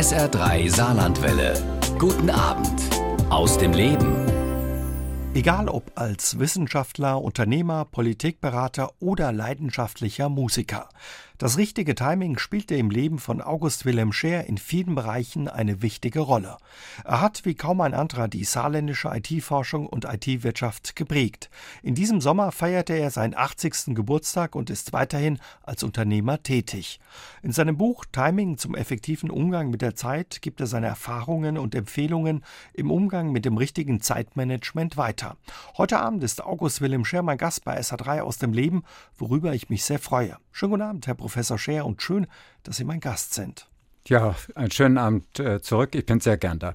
SR3 Saarlandwelle. Guten Abend aus dem Leben. Egal ob als Wissenschaftler, Unternehmer, Politikberater oder leidenschaftlicher Musiker. Das richtige Timing spielte im Leben von August Wilhelm Scher in vielen Bereichen eine wichtige Rolle. Er hat wie kaum ein anderer die saarländische IT-Forschung und IT-Wirtschaft geprägt. In diesem Sommer feierte er seinen 80. Geburtstag und ist weiterhin als Unternehmer tätig. In seinem Buch Timing zum effektiven Umgang mit der Zeit gibt er seine Erfahrungen und Empfehlungen im Umgang mit dem richtigen Zeitmanagement weiter. Heute Abend ist August Wilhelm Scher mein Gast bei SA3 aus dem Leben, worüber ich mich sehr freue. Schönen guten Abend, Herr Professor. Professor Scher und schön, dass Sie mein Gast sind. Ja, einen schönen Abend äh, zurück. Ich bin sehr gern da.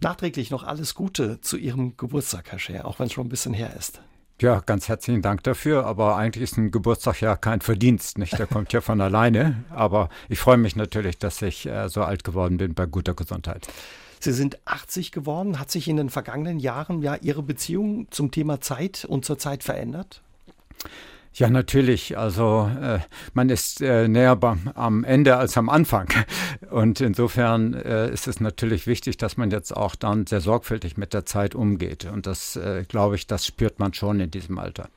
Nachträglich noch alles Gute zu Ihrem Geburtstag, Herr Scher, auch wenn es schon ein bisschen her ist. Ja, ganz herzlichen Dank dafür. Aber eigentlich ist ein Geburtstag ja kein Verdienst, nicht? Der kommt ja von alleine. Aber ich freue mich natürlich, dass ich äh, so alt geworden bin bei guter Gesundheit. Sie sind 80 geworden. Hat sich in den vergangenen Jahren ja Ihre Beziehung zum Thema Zeit und zur Zeit verändert? Ja, natürlich. Also äh, man ist äh, näher beim, am Ende als am Anfang. Und insofern äh, ist es natürlich wichtig, dass man jetzt auch dann sehr sorgfältig mit der Zeit umgeht. Und das, äh, glaube ich, das spürt man schon in diesem Alter.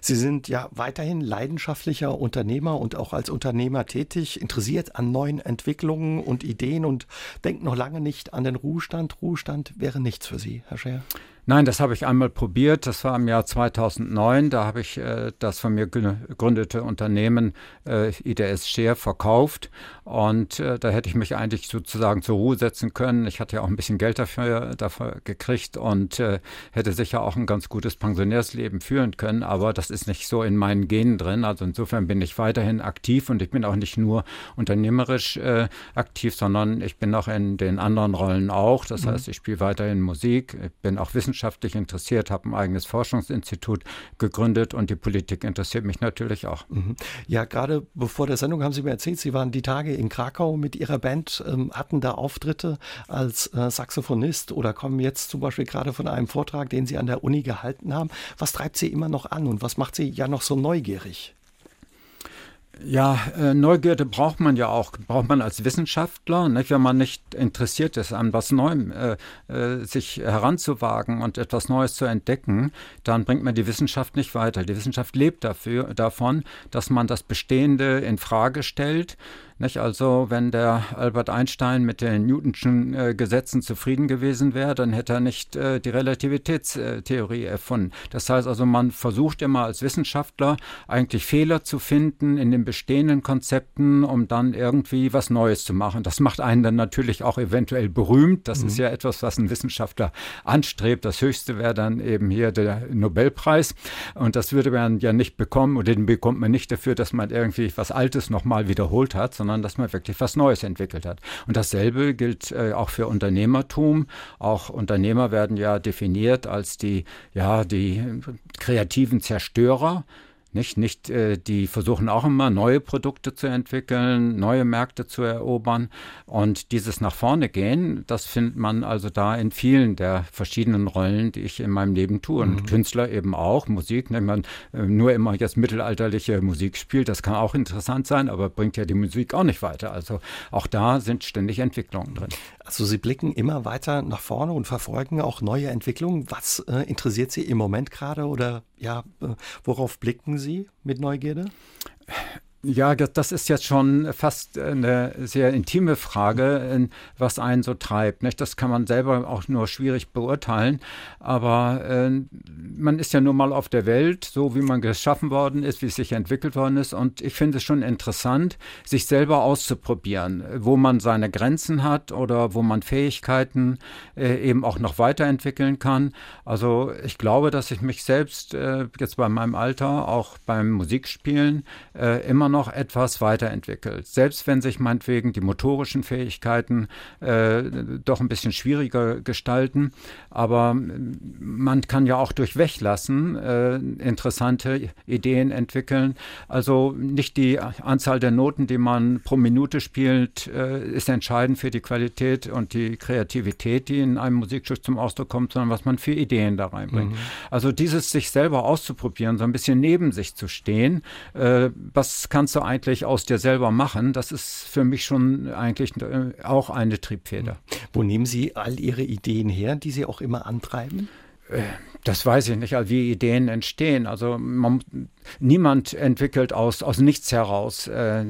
Sie sind ja weiterhin leidenschaftlicher Unternehmer und auch als Unternehmer tätig, interessiert an neuen Entwicklungen und Ideen und denkt noch lange nicht an den Ruhestand. Ruhestand wäre nichts für Sie, Herr Scher. Nein, das habe ich einmal probiert. Das war im Jahr 2009. Da habe ich äh, das von mir gegründete Unternehmen äh, IDS Share verkauft. Und äh, da hätte ich mich eigentlich sozusagen zur Ruhe setzen können. Ich hatte ja auch ein bisschen Geld dafür, dafür gekriegt und äh, hätte sicher auch ein ganz gutes Pensionärsleben führen können. Aber das ist nicht so in meinen Genen drin. Also insofern bin ich weiterhin aktiv und ich bin auch nicht nur unternehmerisch äh, aktiv, sondern ich bin auch in den anderen Rollen auch. Das mhm. heißt, ich spiele weiterhin Musik, ich bin auch Wissenschaftler wissenschaftlich interessiert, habe ein eigenes Forschungsinstitut gegründet und die Politik interessiert mich natürlich auch. Mhm. Ja, gerade bevor der Sendung haben Sie mir erzählt, Sie waren die Tage in Krakau mit Ihrer Band, ähm, hatten da Auftritte als äh, Saxophonist oder kommen jetzt zum Beispiel gerade von einem Vortrag, den Sie an der Uni gehalten haben. Was treibt Sie immer noch an und was macht Sie ja noch so neugierig? Ja, äh, Neugierde braucht man ja auch, braucht man als Wissenschaftler, nicht? wenn man nicht interessiert ist, an was Neuem äh, äh, sich heranzuwagen und etwas Neues zu entdecken, dann bringt man die Wissenschaft nicht weiter. Die Wissenschaft lebt dafür, davon, dass man das Bestehende in Frage stellt, nicht? Also wenn der Albert Einstein mit den Newtonschen äh, Gesetzen zufrieden gewesen wäre, dann hätte er nicht äh, die Relativitätstheorie erfunden. Das heißt also, man versucht immer als Wissenschaftler eigentlich Fehler zu finden in den bestehenden Konzepten, um dann irgendwie was Neues zu machen. Das macht einen dann natürlich auch eventuell berühmt. Das mhm. ist ja etwas, was ein Wissenschaftler anstrebt. Das Höchste wäre dann eben hier der Nobelpreis. Und das würde man ja nicht bekommen oder den bekommt man nicht dafür, dass man irgendwie was Altes nochmal wiederholt hat, sondern dass man wirklich was Neues entwickelt hat. Und dasselbe gilt äh, auch für Unternehmertum. Auch Unternehmer werden ja definiert als die, ja, die kreativen Zerstörer. Nicht, nicht, äh, die versuchen auch immer neue Produkte zu entwickeln, neue Märkte zu erobern. Und dieses nach vorne gehen, das findet man also da in vielen der verschiedenen Rollen, die ich in meinem Leben tue. Und mhm. Künstler eben auch, Musik, wenn man äh, nur immer jetzt mittelalterliche Musik spielt, das kann auch interessant sein, aber bringt ja die Musik auch nicht weiter. Also auch da sind ständig Entwicklungen drin. Also Sie blicken immer weiter nach vorne und verfolgen auch neue Entwicklungen. Was äh, interessiert Sie im Moment gerade oder ja, äh, worauf blicken Sie mit Neugierde? Ja, das ist jetzt schon fast eine sehr intime Frage, was einen so treibt. Nicht? Das kann man selber auch nur schwierig beurteilen. Aber äh, man ist ja nun mal auf der Welt, so wie man geschaffen worden ist, wie es sich entwickelt worden ist. Und ich finde es schon interessant, sich selber auszuprobieren, wo man seine Grenzen hat oder wo man Fähigkeiten äh, eben auch noch weiterentwickeln kann. Also ich glaube, dass ich mich selbst äh, jetzt bei meinem Alter, auch beim Musikspielen, äh, immer noch etwas weiterentwickelt. Selbst wenn sich meinetwegen die motorischen Fähigkeiten äh, doch ein bisschen schwieriger gestalten. Aber man kann ja auch durch Weglassen äh, interessante Ideen entwickeln. Also nicht die Anzahl der Noten, die man pro Minute spielt, äh, ist entscheidend für die Qualität und die Kreativität, die in einem Musikstück zum Ausdruck kommt, sondern was man für Ideen da reinbringt. Mhm. Also dieses sich selber auszuprobieren, so ein bisschen neben sich zu stehen, äh, was kann kannst du eigentlich aus dir selber machen. Das ist für mich schon eigentlich äh, auch eine Triebfeder. Wo nehmen Sie all Ihre Ideen her, die Sie auch immer antreiben? Äh, das weiß ich nicht, wie Ideen entstehen. Also man, niemand entwickelt aus, aus nichts heraus äh,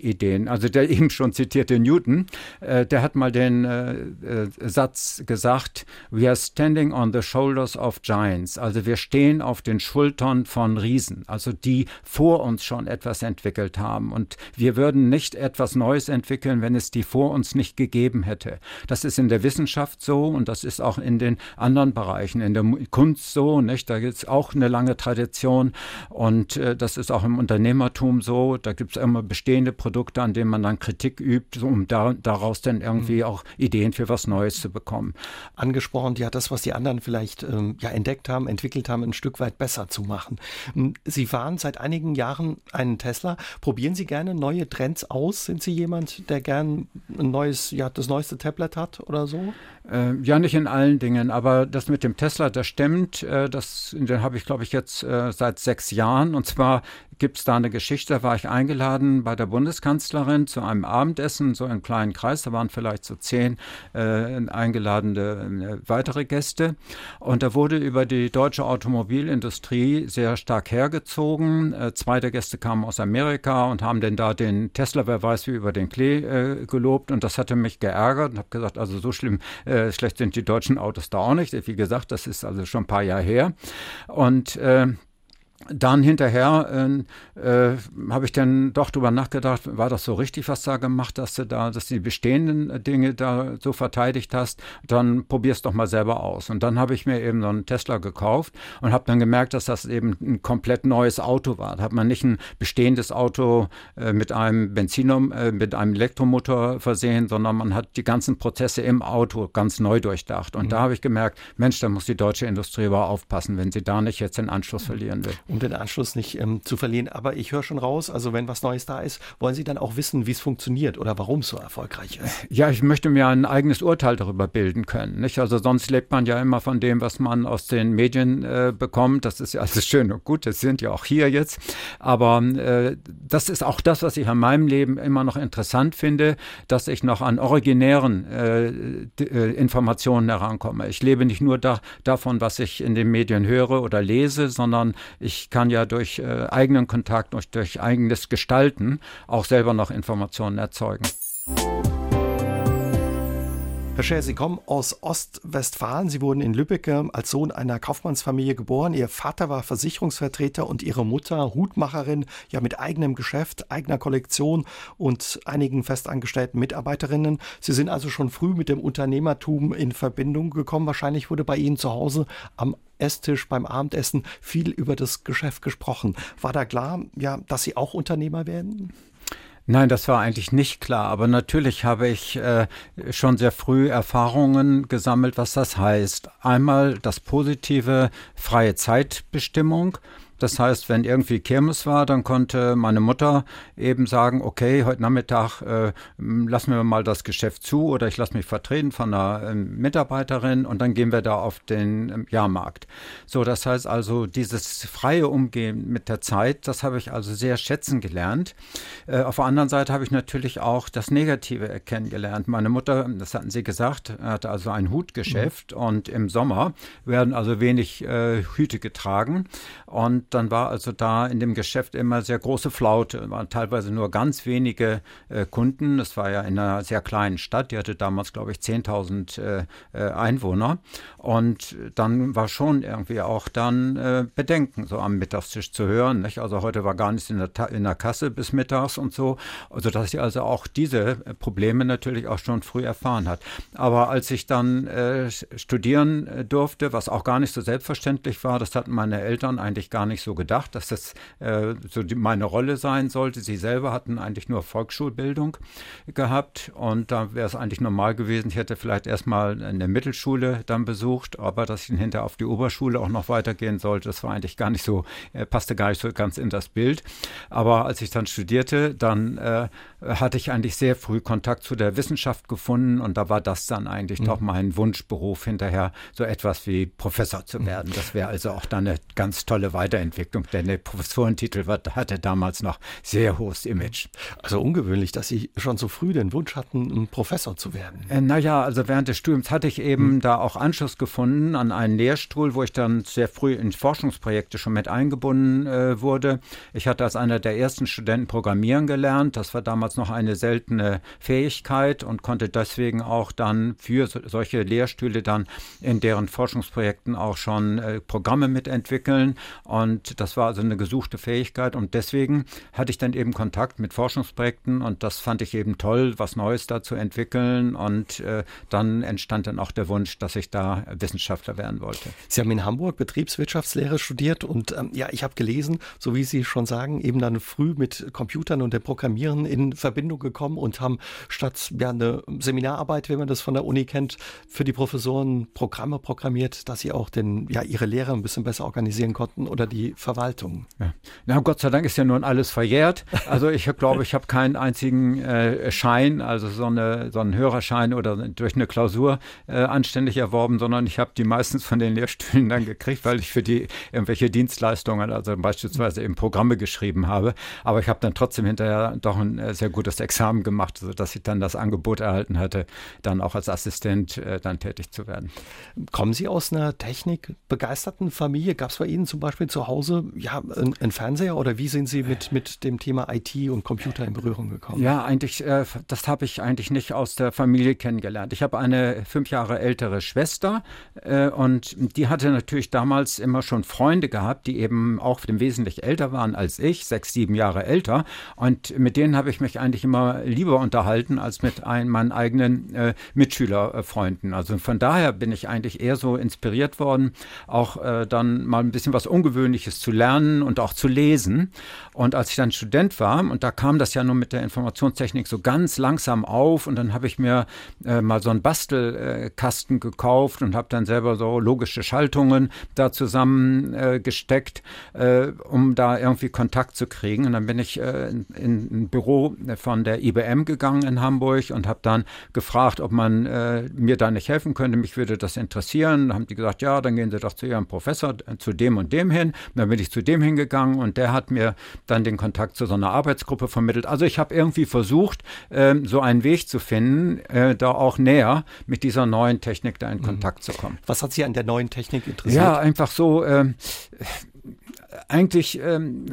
Ideen. Also der eben schon zitierte Newton, äh, der hat mal den äh, äh, Satz gesagt, we are standing on the shoulders of giants. Also wir stehen auf den Schultern von Riesen, also die vor uns schon etwas entwickelt haben. Und wir würden nicht etwas Neues entwickeln, wenn es die vor uns nicht gegeben hätte. Das ist in der Wissenschaft so und das ist auch in den anderen Bereichen, in der der Kunst so, nicht? Da gibt es auch eine lange Tradition und äh, das ist auch im Unternehmertum so. Da gibt es immer bestehende Produkte, an denen man dann Kritik übt, um da, daraus dann irgendwie mhm. auch Ideen für was Neues zu bekommen. Angesprochen, ja, das, was die anderen vielleicht ähm, ja entdeckt haben, entwickelt haben, ein Stück weit besser zu machen. Hm, Sie fahren seit einigen Jahren einen Tesla. Probieren Sie gerne neue Trends aus? Sind Sie jemand, der gern ein neues, ja, das neueste Tablet hat oder so? Äh, ja, nicht in allen Dingen, aber das mit dem Tesla, das stimmt. Äh, das, den habe ich, glaube ich, jetzt äh, seit sechs Jahren. Und zwar gibt es da eine Geschichte, war ich eingeladen bei der Bundeskanzlerin zu einem Abendessen, so einen kleinen Kreis, da waren vielleicht so zehn äh, eingeladene äh, weitere Gäste. Und da wurde über die deutsche Automobilindustrie sehr stark hergezogen. Äh, zwei der Gäste kamen aus Amerika und haben denn da den Tesla, wer weiß wie, über den Klee äh, gelobt. Und das hatte mich geärgert und habe gesagt, also so schlimm, äh, schlecht sind die deutschen Autos da auch nicht. Wie gesagt, das ist also schon ein paar Jahre her. Und äh, dann hinterher äh, äh, habe ich dann doch drüber nachgedacht, war das so richtig, was da gemacht hast du da, dass du die bestehenden Dinge da so verteidigt hast, dann probier's doch mal selber aus. Und dann habe ich mir eben so einen Tesla gekauft und habe dann gemerkt, dass das eben ein komplett neues Auto war. Da hat man nicht ein bestehendes Auto äh, mit einem Benziner, äh, mit einem Elektromotor versehen, sondern man hat die ganzen Prozesse im Auto ganz neu durchdacht. Und mhm. da habe ich gemerkt, Mensch, da muss die deutsche Industrie aber aufpassen, wenn sie da nicht jetzt den Anschluss verlieren will um den Anschluss nicht ähm, zu verlieren. Aber ich höre schon raus, also wenn was Neues da ist, wollen Sie dann auch wissen, wie es funktioniert oder warum es so erfolgreich ist? Ja, ich möchte mir ein eigenes Urteil darüber bilden können. Nicht? Also sonst lebt man ja immer von dem, was man aus den Medien äh, bekommt. Das ist ja alles schön und gut, das sind ja auch hier jetzt. Aber äh, das ist auch das, was ich an meinem Leben immer noch interessant finde, dass ich noch an originären äh, äh, Informationen herankomme. Ich lebe nicht nur da, davon, was ich in den Medien höre oder lese, sondern ich ich kann ja durch äh, eigenen Kontakt, durch, durch eigenes Gestalten auch selber noch Informationen erzeugen. Herr Scher, Sie kommen aus Ostwestfalen. Sie wurden in Lübeck ähm, als Sohn einer Kaufmannsfamilie geboren. Ihr Vater war Versicherungsvertreter und Ihre Mutter Hutmacherin, ja mit eigenem Geschäft, eigener Kollektion und einigen festangestellten Mitarbeiterinnen. Sie sind also schon früh mit dem Unternehmertum in Verbindung gekommen. Wahrscheinlich wurde bei Ihnen zu Hause am Esstisch beim Abendessen viel über das Geschäft gesprochen. War da klar, ja, dass Sie auch Unternehmer werden? Nein, das war eigentlich nicht klar. Aber natürlich habe ich äh, schon sehr früh Erfahrungen gesammelt, was das heißt. Einmal das positive freie Zeitbestimmung das heißt, wenn irgendwie Kirmes war, dann konnte meine Mutter eben sagen, okay, heute Nachmittag äh, lassen wir mal das Geschäft zu oder ich lasse mich vertreten von einer äh, Mitarbeiterin und dann gehen wir da auf den äh, Jahrmarkt. So, das heißt also, dieses freie Umgehen mit der Zeit, das habe ich also sehr schätzen gelernt. Äh, auf der anderen Seite habe ich natürlich auch das Negative erkennen gelernt. Meine Mutter, das hatten Sie gesagt, hatte also ein Hutgeschäft mhm. und im Sommer werden also wenig äh, Hüte getragen und dann war also da in dem Geschäft immer sehr große Flaute. Es waren teilweise nur ganz wenige äh, Kunden. Es war ja in einer sehr kleinen Stadt. Die hatte damals, glaube ich, 10.000 äh, äh, Einwohner. Und dann war schon irgendwie auch dann äh, Bedenken so am Mittagstisch zu hören. Nicht? Also heute war gar nichts in der, in der Kasse bis mittags und so. Also dass sie also auch diese Probleme natürlich auch schon früh erfahren hat. Aber als ich dann äh, studieren äh, durfte, was auch gar nicht so selbstverständlich war, das hatten meine Eltern eigentlich gar nicht so gedacht, dass das äh, so die, meine Rolle sein sollte. Sie selber hatten eigentlich nur Volksschulbildung gehabt und da wäre es eigentlich normal gewesen. Ich hätte vielleicht erstmal eine Mittelschule dann besucht, aber dass ich hinterher auf die Oberschule auch noch weitergehen sollte, das war eigentlich gar nicht so, äh, passte gar nicht so ganz in das Bild. Aber als ich dann studierte, dann äh, hatte ich eigentlich sehr früh Kontakt zu der Wissenschaft gefunden und da war das dann eigentlich mhm. doch mein Wunschberuf hinterher, so etwas wie Professor zu werden. Das wäre also auch dann eine ganz tolle Weiterentwicklung denn der Professorentitel hatte damals noch sehr hohes Image. Also ungewöhnlich, dass Sie schon so früh den Wunsch hatten, ein Professor zu werden. Äh, naja, also während des Studiums hatte ich eben hm. da auch Anschluss gefunden an einen Lehrstuhl, wo ich dann sehr früh in Forschungsprojekte schon mit eingebunden äh, wurde. Ich hatte als einer der ersten Studenten Programmieren gelernt. Das war damals noch eine seltene Fähigkeit und konnte deswegen auch dann für so, solche Lehrstühle dann in deren Forschungsprojekten auch schon äh, Programme mitentwickeln. Und das war also eine gesuchte Fähigkeit. Und deswegen hatte ich dann eben Kontakt mit Forschungsprojekten und das fand ich eben toll, was Neues da zu entwickeln. Und äh, dann entstand dann auch der Wunsch, dass ich da Wissenschaftler werden wollte. Sie haben in Hamburg Betriebswirtschaftslehre studiert und ähm, ja, ich habe gelesen, so wie Sie schon sagen, eben dann früh mit Computern und dem Programmieren in Verbindung gekommen und haben statt ja, eine Seminararbeit, wie man das von der Uni kennt, für die Professoren Programme programmiert, dass sie auch den, ja, ihre Lehre ein bisschen besser organisieren konnten oder die Verwaltung. Ja. Na, Gott sei Dank ist ja nun alles verjährt. Also ich glaube, ich habe keinen einzigen äh, Schein, also so, eine, so einen Hörerschein oder durch eine Klausur äh, anständig erworben, sondern ich habe die meistens von den Lehrstühlen dann gekriegt, weil ich für die irgendwelche Dienstleistungen, also beispielsweise eben Programme geschrieben habe. Aber ich habe dann trotzdem hinterher doch ein äh, sehr gutes Examen gemacht, sodass ich dann das Angebot erhalten hatte, dann auch als Assistent äh, dann tätig zu werden. Kommen Sie aus einer technikbegeisterten Familie? Gab es bei Ihnen zum Beispiel zu Hause ja, einen Fernseher oder wie sind Sie mit, mit dem Thema IT und Computer in Berührung gekommen? Ja, eigentlich, äh, das habe ich eigentlich nicht aus der Familie kennengelernt. Ich habe eine fünf Jahre ältere Schwester äh, und die hatte natürlich damals immer schon Freunde gehabt, die eben auch wesentlich älter waren als ich, sechs, sieben Jahre älter. Und mit denen habe ich mich eigentlich immer lieber unterhalten als mit ein, meinen eigenen äh, Mitschülerfreunden. Also von daher bin ich eigentlich eher so inspiriert worden, auch äh, dann mal ein bisschen was Ungewöhnliches zu lernen und auch zu lesen. Und als ich dann Student war, und da kam das ja nur mit der Informationstechnik so ganz langsam auf, und dann habe ich mir äh, mal so einen Bastelkasten gekauft und habe dann selber so logische Schaltungen da zusammengesteckt, äh, um da irgendwie Kontakt zu kriegen. Und dann bin ich äh, in, in ein Büro von der IBM gegangen in Hamburg und habe dann gefragt, ob man äh, mir da nicht helfen könnte. Mich würde das interessieren. Da haben die gesagt, ja, dann gehen Sie doch zu Ihrem Professor, äh, zu dem und dem hin. Und dann bin ich zu dem hingegangen und der hat mir dann den Kontakt zu so einer Arbeitsgruppe vermittelt. Also ich habe irgendwie versucht, äh, so einen Weg zu finden, äh, da auch näher mit dieser neuen Technik da in mhm. Kontakt zu kommen. Was hat Sie an der neuen Technik interessiert? Ja, einfach so. Eigentlich ähm,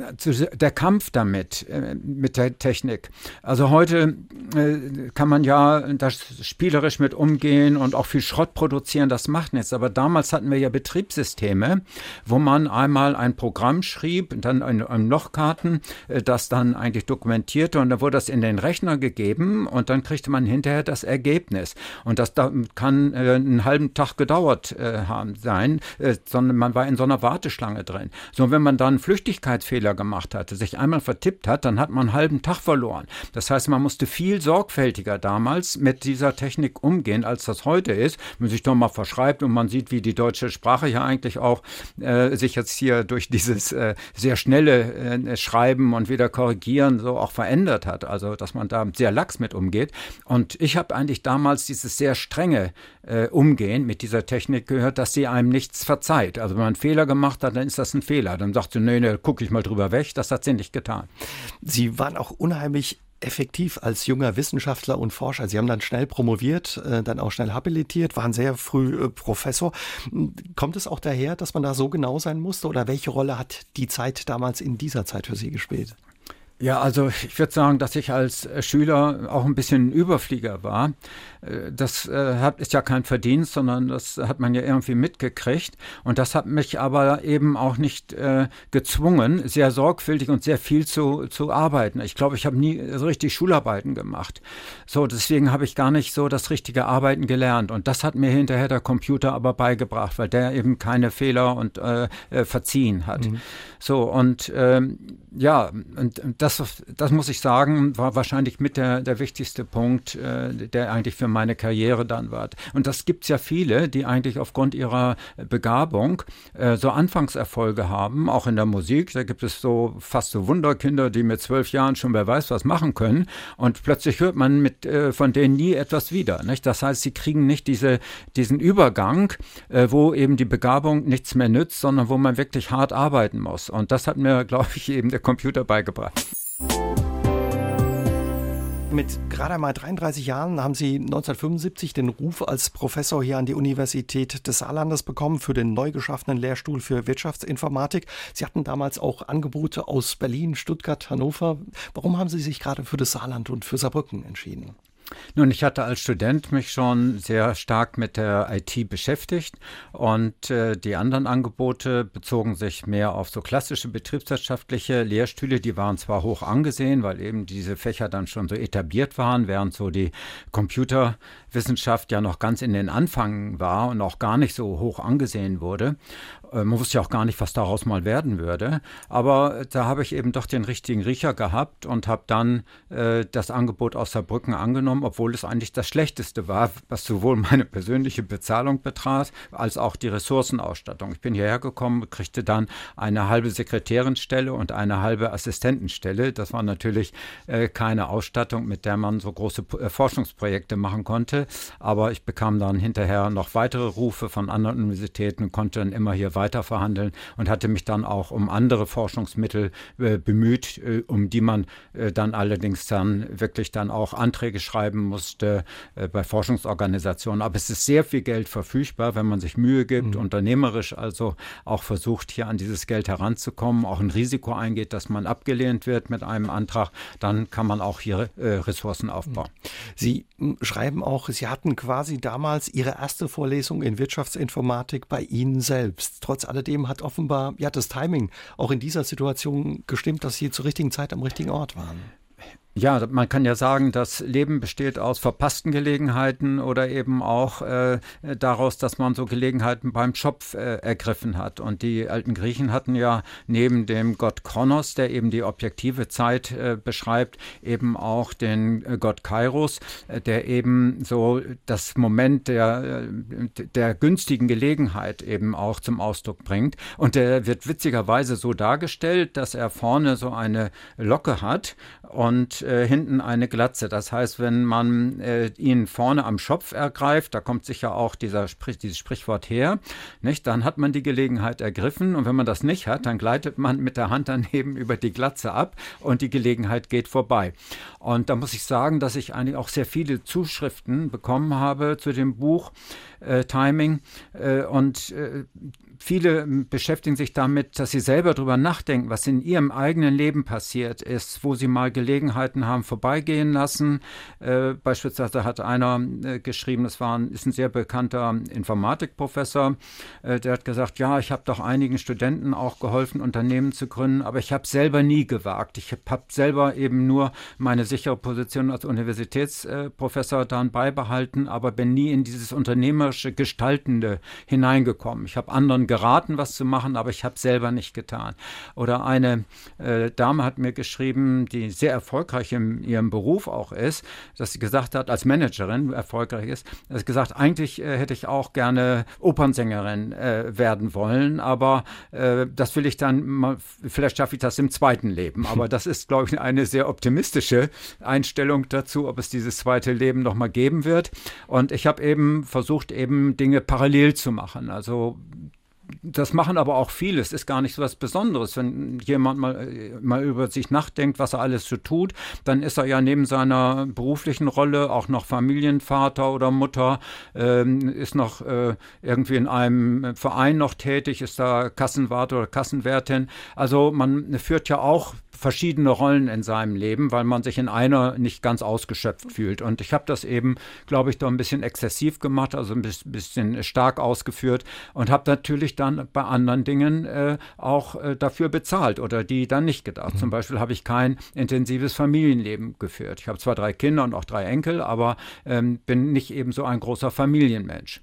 der Kampf damit, äh, mit der Technik. Also heute äh, kann man ja das spielerisch mit umgehen und auch viel Schrott produzieren, das macht nichts. Aber damals hatten wir ja Betriebssysteme, wo man einmal ein Programm schrieb, dann ein, ein Lochkarten, äh, das dann eigentlich dokumentierte und dann wurde das in den Rechner gegeben und dann kriegte man hinterher das Ergebnis. Und das da kann äh, einen halben Tag gedauert äh, haben sein, äh, sondern man war in so einer Warteschlange drin. So, wenn man dann einen Flüchtigkeitsfehler gemacht hatte, sich einmal vertippt hat, dann hat man einen halben Tag verloren. Das heißt, man musste viel sorgfältiger damals mit dieser Technik umgehen, als das heute ist. Wenn man sich doch mal verschreibt und man sieht, wie die deutsche Sprache ja eigentlich auch äh, sich jetzt hier durch dieses äh, sehr schnelle äh, Schreiben und wieder korrigieren so auch verändert hat. Also, dass man da sehr lax mit umgeht. Und ich habe eigentlich damals dieses sehr strenge äh, Umgehen mit dieser Technik gehört, dass sie einem nichts verzeiht. Also, wenn man einen Fehler gemacht hat, dann ist das ein Fehler. Dann sie, nee, nee, gucke ich mal drüber weg. Das hat sie nicht getan. Sie waren auch unheimlich effektiv als junger Wissenschaftler und Forscher. Sie haben dann schnell promoviert, äh, dann auch schnell habilitiert, waren sehr früh äh, Professor. Kommt es auch daher, dass man da so genau sein musste oder welche Rolle hat die Zeit damals in dieser Zeit für Sie gespielt? Ja, also ich würde sagen, dass ich als äh, Schüler auch ein bisschen Überflieger war. Äh, das äh, ist ja kein Verdienst, sondern das hat man ja irgendwie mitgekriegt. Und das hat mich aber eben auch nicht gezwungen, sehr sorgfältig und sehr viel zu, zu arbeiten. Ich glaube, ich habe nie so richtig Schularbeiten gemacht. So, deswegen habe ich gar nicht so das richtige Arbeiten gelernt. Und das hat mir hinterher der Computer aber beigebracht, weil der eben keine Fehler und äh, verziehen hat. Mhm. So, und ähm, ja, und das das, das muss ich sagen, war wahrscheinlich mit der, der wichtigste Punkt, äh, der eigentlich für meine Karriere dann war. Und das gibt es ja viele, die eigentlich aufgrund ihrer Begabung äh, so Anfangserfolge haben, auch in der Musik. Da gibt es so fast so Wunderkinder, die mit zwölf Jahren schon wer weiß was machen können. Und plötzlich hört man mit, äh, von denen nie etwas wieder. Nicht? Das heißt, sie kriegen nicht diese, diesen Übergang, äh, wo eben die Begabung nichts mehr nützt, sondern wo man wirklich hart arbeiten muss. Und das hat mir, glaube ich, eben der Computer beigebracht. Mit gerade einmal 33 Jahren haben Sie 1975 den Ruf als Professor hier an die Universität des Saarlandes bekommen für den neu geschaffenen Lehrstuhl für Wirtschaftsinformatik. Sie hatten damals auch Angebote aus Berlin, Stuttgart, Hannover. Warum haben Sie sich gerade für das Saarland und für Saarbrücken entschieden? Nun, ich hatte als Student mich schon sehr stark mit der IT beschäftigt und äh, die anderen Angebote bezogen sich mehr auf so klassische betriebswirtschaftliche Lehrstühle. Die waren zwar hoch angesehen, weil eben diese Fächer dann schon so etabliert waren, während so die Computerwissenschaft ja noch ganz in den Anfang war und auch gar nicht so hoch angesehen wurde. Äh, man wusste ja auch gar nicht, was daraus mal werden würde. Aber da habe ich eben doch den richtigen Riecher gehabt und habe dann äh, das Angebot aus Saarbrücken angenommen, obwohl es eigentlich das Schlechteste war, was sowohl meine persönliche Bezahlung betraf, als auch die Ressourcenausstattung. Ich bin hierher gekommen, kriegte dann eine halbe Sekretärinstelle und eine halbe Assistentenstelle. Das war natürlich äh, keine Ausstattung, mit der man so große äh, Forschungsprojekte machen konnte. Aber ich bekam dann hinterher noch weitere Rufe von anderen Universitäten und konnte dann immer hier weiter verhandeln und hatte mich dann auch um andere Forschungsmittel äh, bemüht, äh, um die man äh, dann allerdings dann wirklich dann auch Anträge schreiben musste äh, bei Forschungsorganisationen. Aber es ist sehr viel Geld verfügbar, wenn man sich Mühe gibt, mhm. unternehmerisch also auch versucht, hier an dieses Geld heranzukommen, auch ein Risiko eingeht, dass man abgelehnt wird mit einem Antrag, dann kann man auch hier äh, Ressourcen aufbauen. Sie hm, schreiben auch, Sie hatten quasi damals Ihre erste Vorlesung in Wirtschaftsinformatik bei Ihnen selbst trotz alledem hat offenbar ja das Timing auch in dieser Situation gestimmt, dass sie zur richtigen Zeit am richtigen Ort waren. Ja, man kann ja sagen, das Leben besteht aus verpassten Gelegenheiten oder eben auch äh, daraus, dass man so Gelegenheiten beim Schopf äh, ergriffen hat. Und die alten Griechen hatten ja neben dem Gott Kronos, der eben die objektive Zeit äh, beschreibt, eben auch den äh, Gott Kairos, äh, der eben so das Moment der, äh, der günstigen Gelegenheit eben auch zum Ausdruck bringt. Und der wird witzigerweise so dargestellt, dass er vorne so eine Locke hat und äh, hinten eine Glatze. Das heißt, wenn man äh, ihn vorne am Schopf ergreift, da kommt sicher auch dieser Sprich, dieses Sprichwort her, nicht? dann hat man die Gelegenheit ergriffen und wenn man das nicht hat, dann gleitet man mit der Hand daneben über die Glatze ab und die Gelegenheit geht vorbei. Und da muss ich sagen, dass ich eigentlich auch sehr viele Zuschriften bekommen habe zu dem Buch äh, Timing äh, und äh, viele beschäftigen sich damit, dass sie selber darüber nachdenken, was in ihrem eigenen Leben passiert ist, wo sie mal Gelegenheiten haben vorbeigehen lassen. Äh, beispielsweise hat einer äh, geschrieben, das war ein, ist ein sehr bekannter Informatikprofessor, äh, der hat gesagt, ja, ich habe doch einigen Studenten auch geholfen, Unternehmen zu gründen, aber ich habe selber nie gewagt. Ich habe selber eben nur meine sichere Position als Universitätsprofessor dann beibehalten, aber bin nie in dieses unternehmerische Gestaltende hineingekommen. Ich habe anderen geraten, was zu machen, aber ich habe selber nicht getan. Oder eine äh, Dame hat mir geschrieben, die sehr erfolgreich in ihrem Beruf auch ist, dass sie gesagt hat, als Managerin erfolgreich ist, dass sie gesagt, eigentlich äh, hätte ich auch gerne Opernsängerin äh, werden wollen, aber äh, das will ich dann, mal, vielleicht schaffe ich das im zweiten Leben. Aber das ist, glaube ich, eine sehr optimistische Einstellung dazu, ob es dieses zweite Leben noch mal geben wird. Und ich habe eben versucht, eben Dinge parallel zu machen. Also das machen aber auch viele. Es ist gar nicht so was Besonderes. Wenn jemand mal, mal über sich nachdenkt, was er alles so tut, dann ist er ja neben seiner beruflichen Rolle auch noch Familienvater oder Mutter, ähm, ist noch äh, irgendwie in einem Verein noch tätig, ist da Kassenwart oder Kassenwärtin. Also man führt ja auch verschiedene Rollen in seinem Leben, weil man sich in einer nicht ganz ausgeschöpft fühlt. Und ich habe das eben, glaube ich, doch ein bisschen exzessiv gemacht, also ein bisschen stark ausgeführt und habe natürlich dann bei anderen Dingen äh, auch äh, dafür bezahlt oder die dann nicht gedacht. Mhm. Zum Beispiel habe ich kein intensives Familienleben geführt. Ich habe zwar drei Kinder und auch drei Enkel, aber ähm, bin nicht eben so ein großer Familienmensch.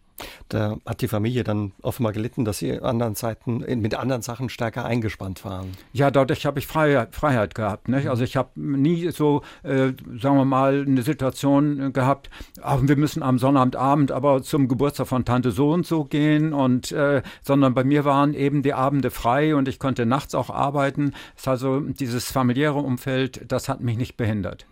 Da hat die Familie dann offenbar gelitten, dass sie anderen Zeiten mit anderen Sachen stärker eingespannt waren. Ja, dadurch habe ich Freiheit, Freiheit gehabt. Nicht? Also ich habe nie so, äh, sagen wir mal, eine Situation gehabt, ach, wir müssen am Sonnabendabend aber zum Geburtstag von Tante so und so gehen und äh, sondern bei mir waren eben die Abende frei und ich konnte nachts auch arbeiten. Das ist also dieses familiäre Umfeld, das hat mich nicht behindert.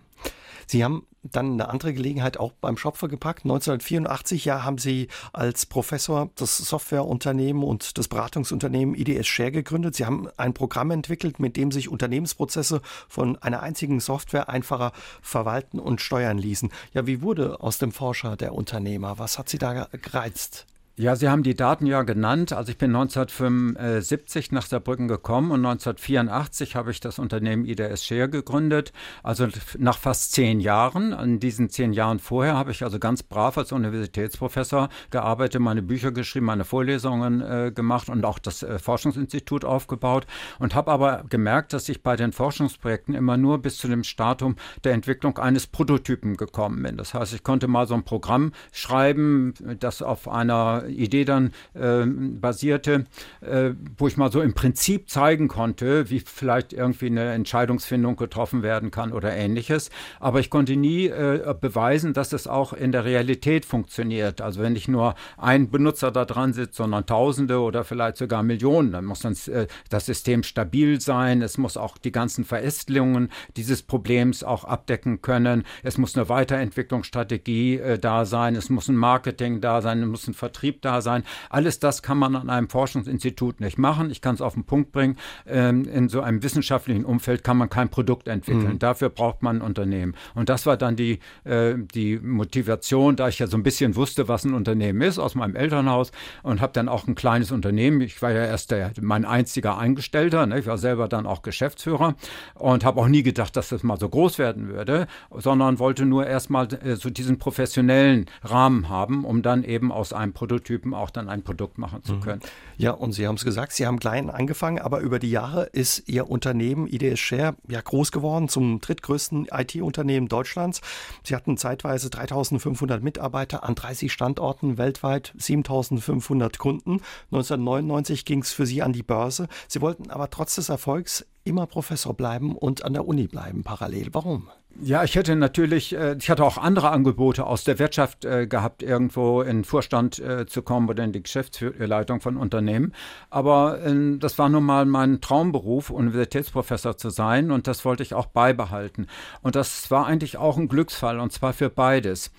Sie haben dann eine andere Gelegenheit auch beim Schopfer gepackt. 1984 ja, haben Sie als Professor das Softwareunternehmen und das Beratungsunternehmen IDS Share gegründet. Sie haben ein Programm entwickelt, mit dem sich Unternehmensprozesse von einer einzigen Software einfacher verwalten und steuern ließen. Ja, wie wurde aus dem Forscher der Unternehmer? Was hat Sie da gereizt? Ja, Sie haben die Daten ja genannt. Also ich bin 1975 nach Saarbrücken gekommen und 1984 habe ich das Unternehmen IDS Share gegründet. Also nach fast zehn Jahren. In diesen zehn Jahren vorher habe ich also ganz brav als Universitätsprofessor gearbeitet, meine Bücher geschrieben, meine Vorlesungen äh, gemacht und auch das äh, Forschungsinstitut aufgebaut und habe aber gemerkt, dass ich bei den Forschungsprojekten immer nur bis zu dem Stadium der Entwicklung eines Prototypen gekommen bin. Das heißt, ich konnte mal so ein Programm schreiben, das auf einer Idee dann äh, basierte, äh, wo ich mal so im Prinzip zeigen konnte, wie vielleicht irgendwie eine Entscheidungsfindung getroffen werden kann oder ähnliches. Aber ich konnte nie äh, beweisen, dass es auch in der Realität funktioniert. Also wenn nicht nur ein Benutzer da dran sitzt, sondern Tausende oder vielleicht sogar Millionen, dann muss dann, äh, das System stabil sein. Es muss auch die ganzen Verästelungen dieses Problems auch abdecken können. Es muss eine Weiterentwicklungsstrategie äh, da sein. Es muss ein Marketing da sein. Es muss ein Vertrieb Da sein. Alles das kann man an einem Forschungsinstitut nicht machen. Ich kann es auf den Punkt bringen. Ähm, in so einem wissenschaftlichen Umfeld kann man kein Produkt entwickeln. Mhm. Dafür braucht man ein Unternehmen. Und das war dann die, äh, die Motivation, da ich ja so ein bisschen wusste, was ein Unternehmen ist, aus meinem Elternhaus und habe dann auch ein kleines Unternehmen. Ich war ja erst der, mein einziger Eingestellter. Ne? Ich war selber dann auch Geschäftsführer und habe auch nie gedacht, dass das mal so groß werden würde, sondern wollte nur erstmal äh, so diesen professionellen Rahmen haben, um dann eben aus einem Produkt Prototypen auch dann ein Produkt machen zu mhm. können. Ja, und Sie haben es gesagt, Sie haben klein angefangen, aber über die Jahre ist Ihr Unternehmen IDS Share ja groß geworden zum drittgrößten IT-Unternehmen Deutschlands. Sie hatten zeitweise 3500 Mitarbeiter an 30 Standorten weltweit, 7500 Kunden. 1999 ging es für Sie an die Börse. Sie wollten aber trotz des Erfolgs immer Professor bleiben und an der Uni bleiben parallel. Warum? Ja, ich hätte natürlich, äh, ich hatte auch andere Angebote aus der Wirtschaft äh, gehabt, irgendwo in Vorstand äh, zu kommen oder in die Geschäftsleitung von Unternehmen. Aber das war nun mal mein Traumberuf, Universitätsprofessor zu sein und das wollte ich auch beibehalten. Und das war eigentlich auch ein Glücksfall und zwar für beides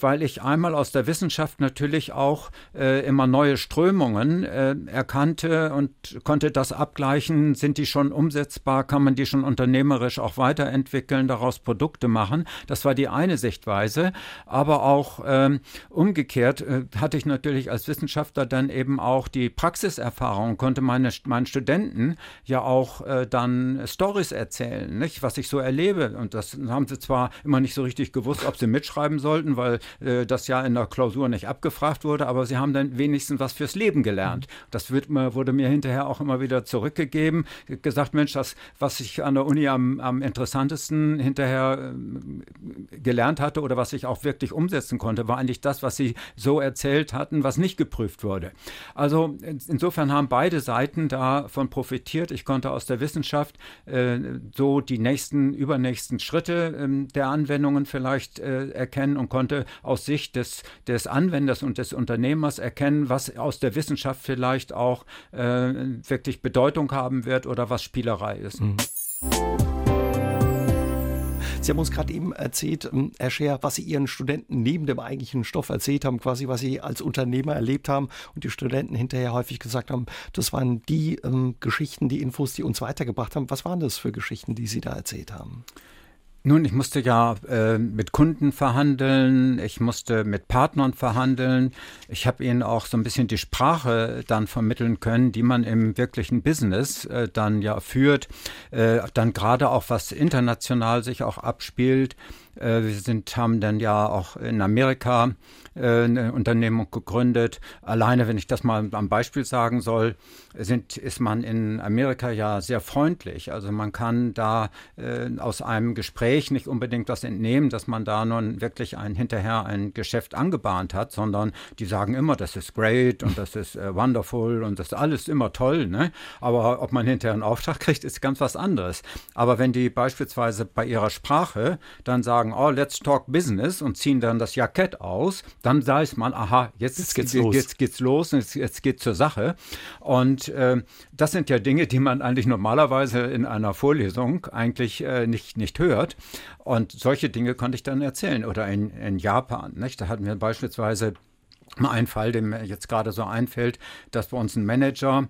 weil ich einmal aus der Wissenschaft natürlich auch äh, immer neue Strömungen äh, erkannte und konnte das abgleichen. Sind die schon umsetzbar? Kann man die schon unternehmerisch auch weiterentwickeln, daraus Produkte machen? Das war die eine Sichtweise. Aber auch ähm, umgekehrt äh, hatte ich natürlich als Wissenschaftler dann eben auch die Praxiserfahrung, konnte meine, meinen Studenten ja auch äh, dann Stories erzählen, nicht? was ich so erlebe. Und das haben sie zwar immer nicht so richtig gewusst, ob sie mitschreiben sollten, weil äh, das ja in der Klausur nicht abgefragt wurde, aber sie haben dann wenigstens was fürs Leben gelernt. Mhm. Das wird, wurde mir hinterher auch immer wieder zurückgegeben. Gesagt, Mensch, das, was ich an der Uni am, am interessantesten hinterher äh, gelernt hatte oder was ich auch wirklich umsetzen konnte, war eigentlich das, was sie so erzählt hatten, was nicht geprüft wurde. Also insofern haben beide Seiten davon profitiert. Ich konnte aus der Wissenschaft äh, so die nächsten, übernächsten Schritte äh, der Anwendungen vielleicht äh, erkennen und konnte konnte aus Sicht des, des Anwenders und des Unternehmers erkennen, was aus der Wissenschaft vielleicht auch äh, wirklich Bedeutung haben wird oder was Spielerei ist. Mhm. Sie haben uns gerade eben erzählt, ähm, Herr Scher, was Sie Ihren Studenten neben dem eigentlichen Stoff erzählt haben, quasi was Sie als Unternehmer erlebt haben und die Studenten hinterher häufig gesagt haben, das waren die ähm, Geschichten, die Infos, die uns weitergebracht haben. Was waren das für Geschichten, die Sie da erzählt haben? Nun, ich musste ja äh, mit Kunden verhandeln, ich musste mit Partnern verhandeln. Ich habe ihnen auch so ein bisschen die Sprache dann vermitteln können, die man im wirklichen Business äh, dann ja führt, äh, dann gerade auch was international sich auch abspielt. Äh, wir sind, haben dann ja auch in Amerika äh, eine Unternehmung gegründet. Alleine, wenn ich das mal am Beispiel sagen soll, sind, ist man in Amerika ja sehr freundlich. Also man kann da äh, aus einem Gespräch nicht unbedingt was entnehmen, dass man da nun wirklich ein, hinterher ein Geschäft angebahnt hat, sondern die sagen immer, das ist great und das ist äh, wonderful und das ist alles immer toll. Ne? Aber ob man hinterher einen Auftrag kriegt, ist ganz was anderes. Aber wenn die beispielsweise bei ihrer Sprache dann sagen, oh, let's talk business und ziehen dann das Jackett aus, dann weiß man, aha, jetzt, jetzt geht's los, jetzt geht's los, jetzt, jetzt geht's zur Sache. Und äh, das sind ja Dinge, die man eigentlich normalerweise in einer Vorlesung eigentlich äh, nicht, nicht hört. Und solche Dinge konnte ich dann erzählen. Oder in, in Japan, nicht? da hatten wir beispielsweise ein Fall, der mir jetzt gerade so einfällt, dass bei uns ein Manager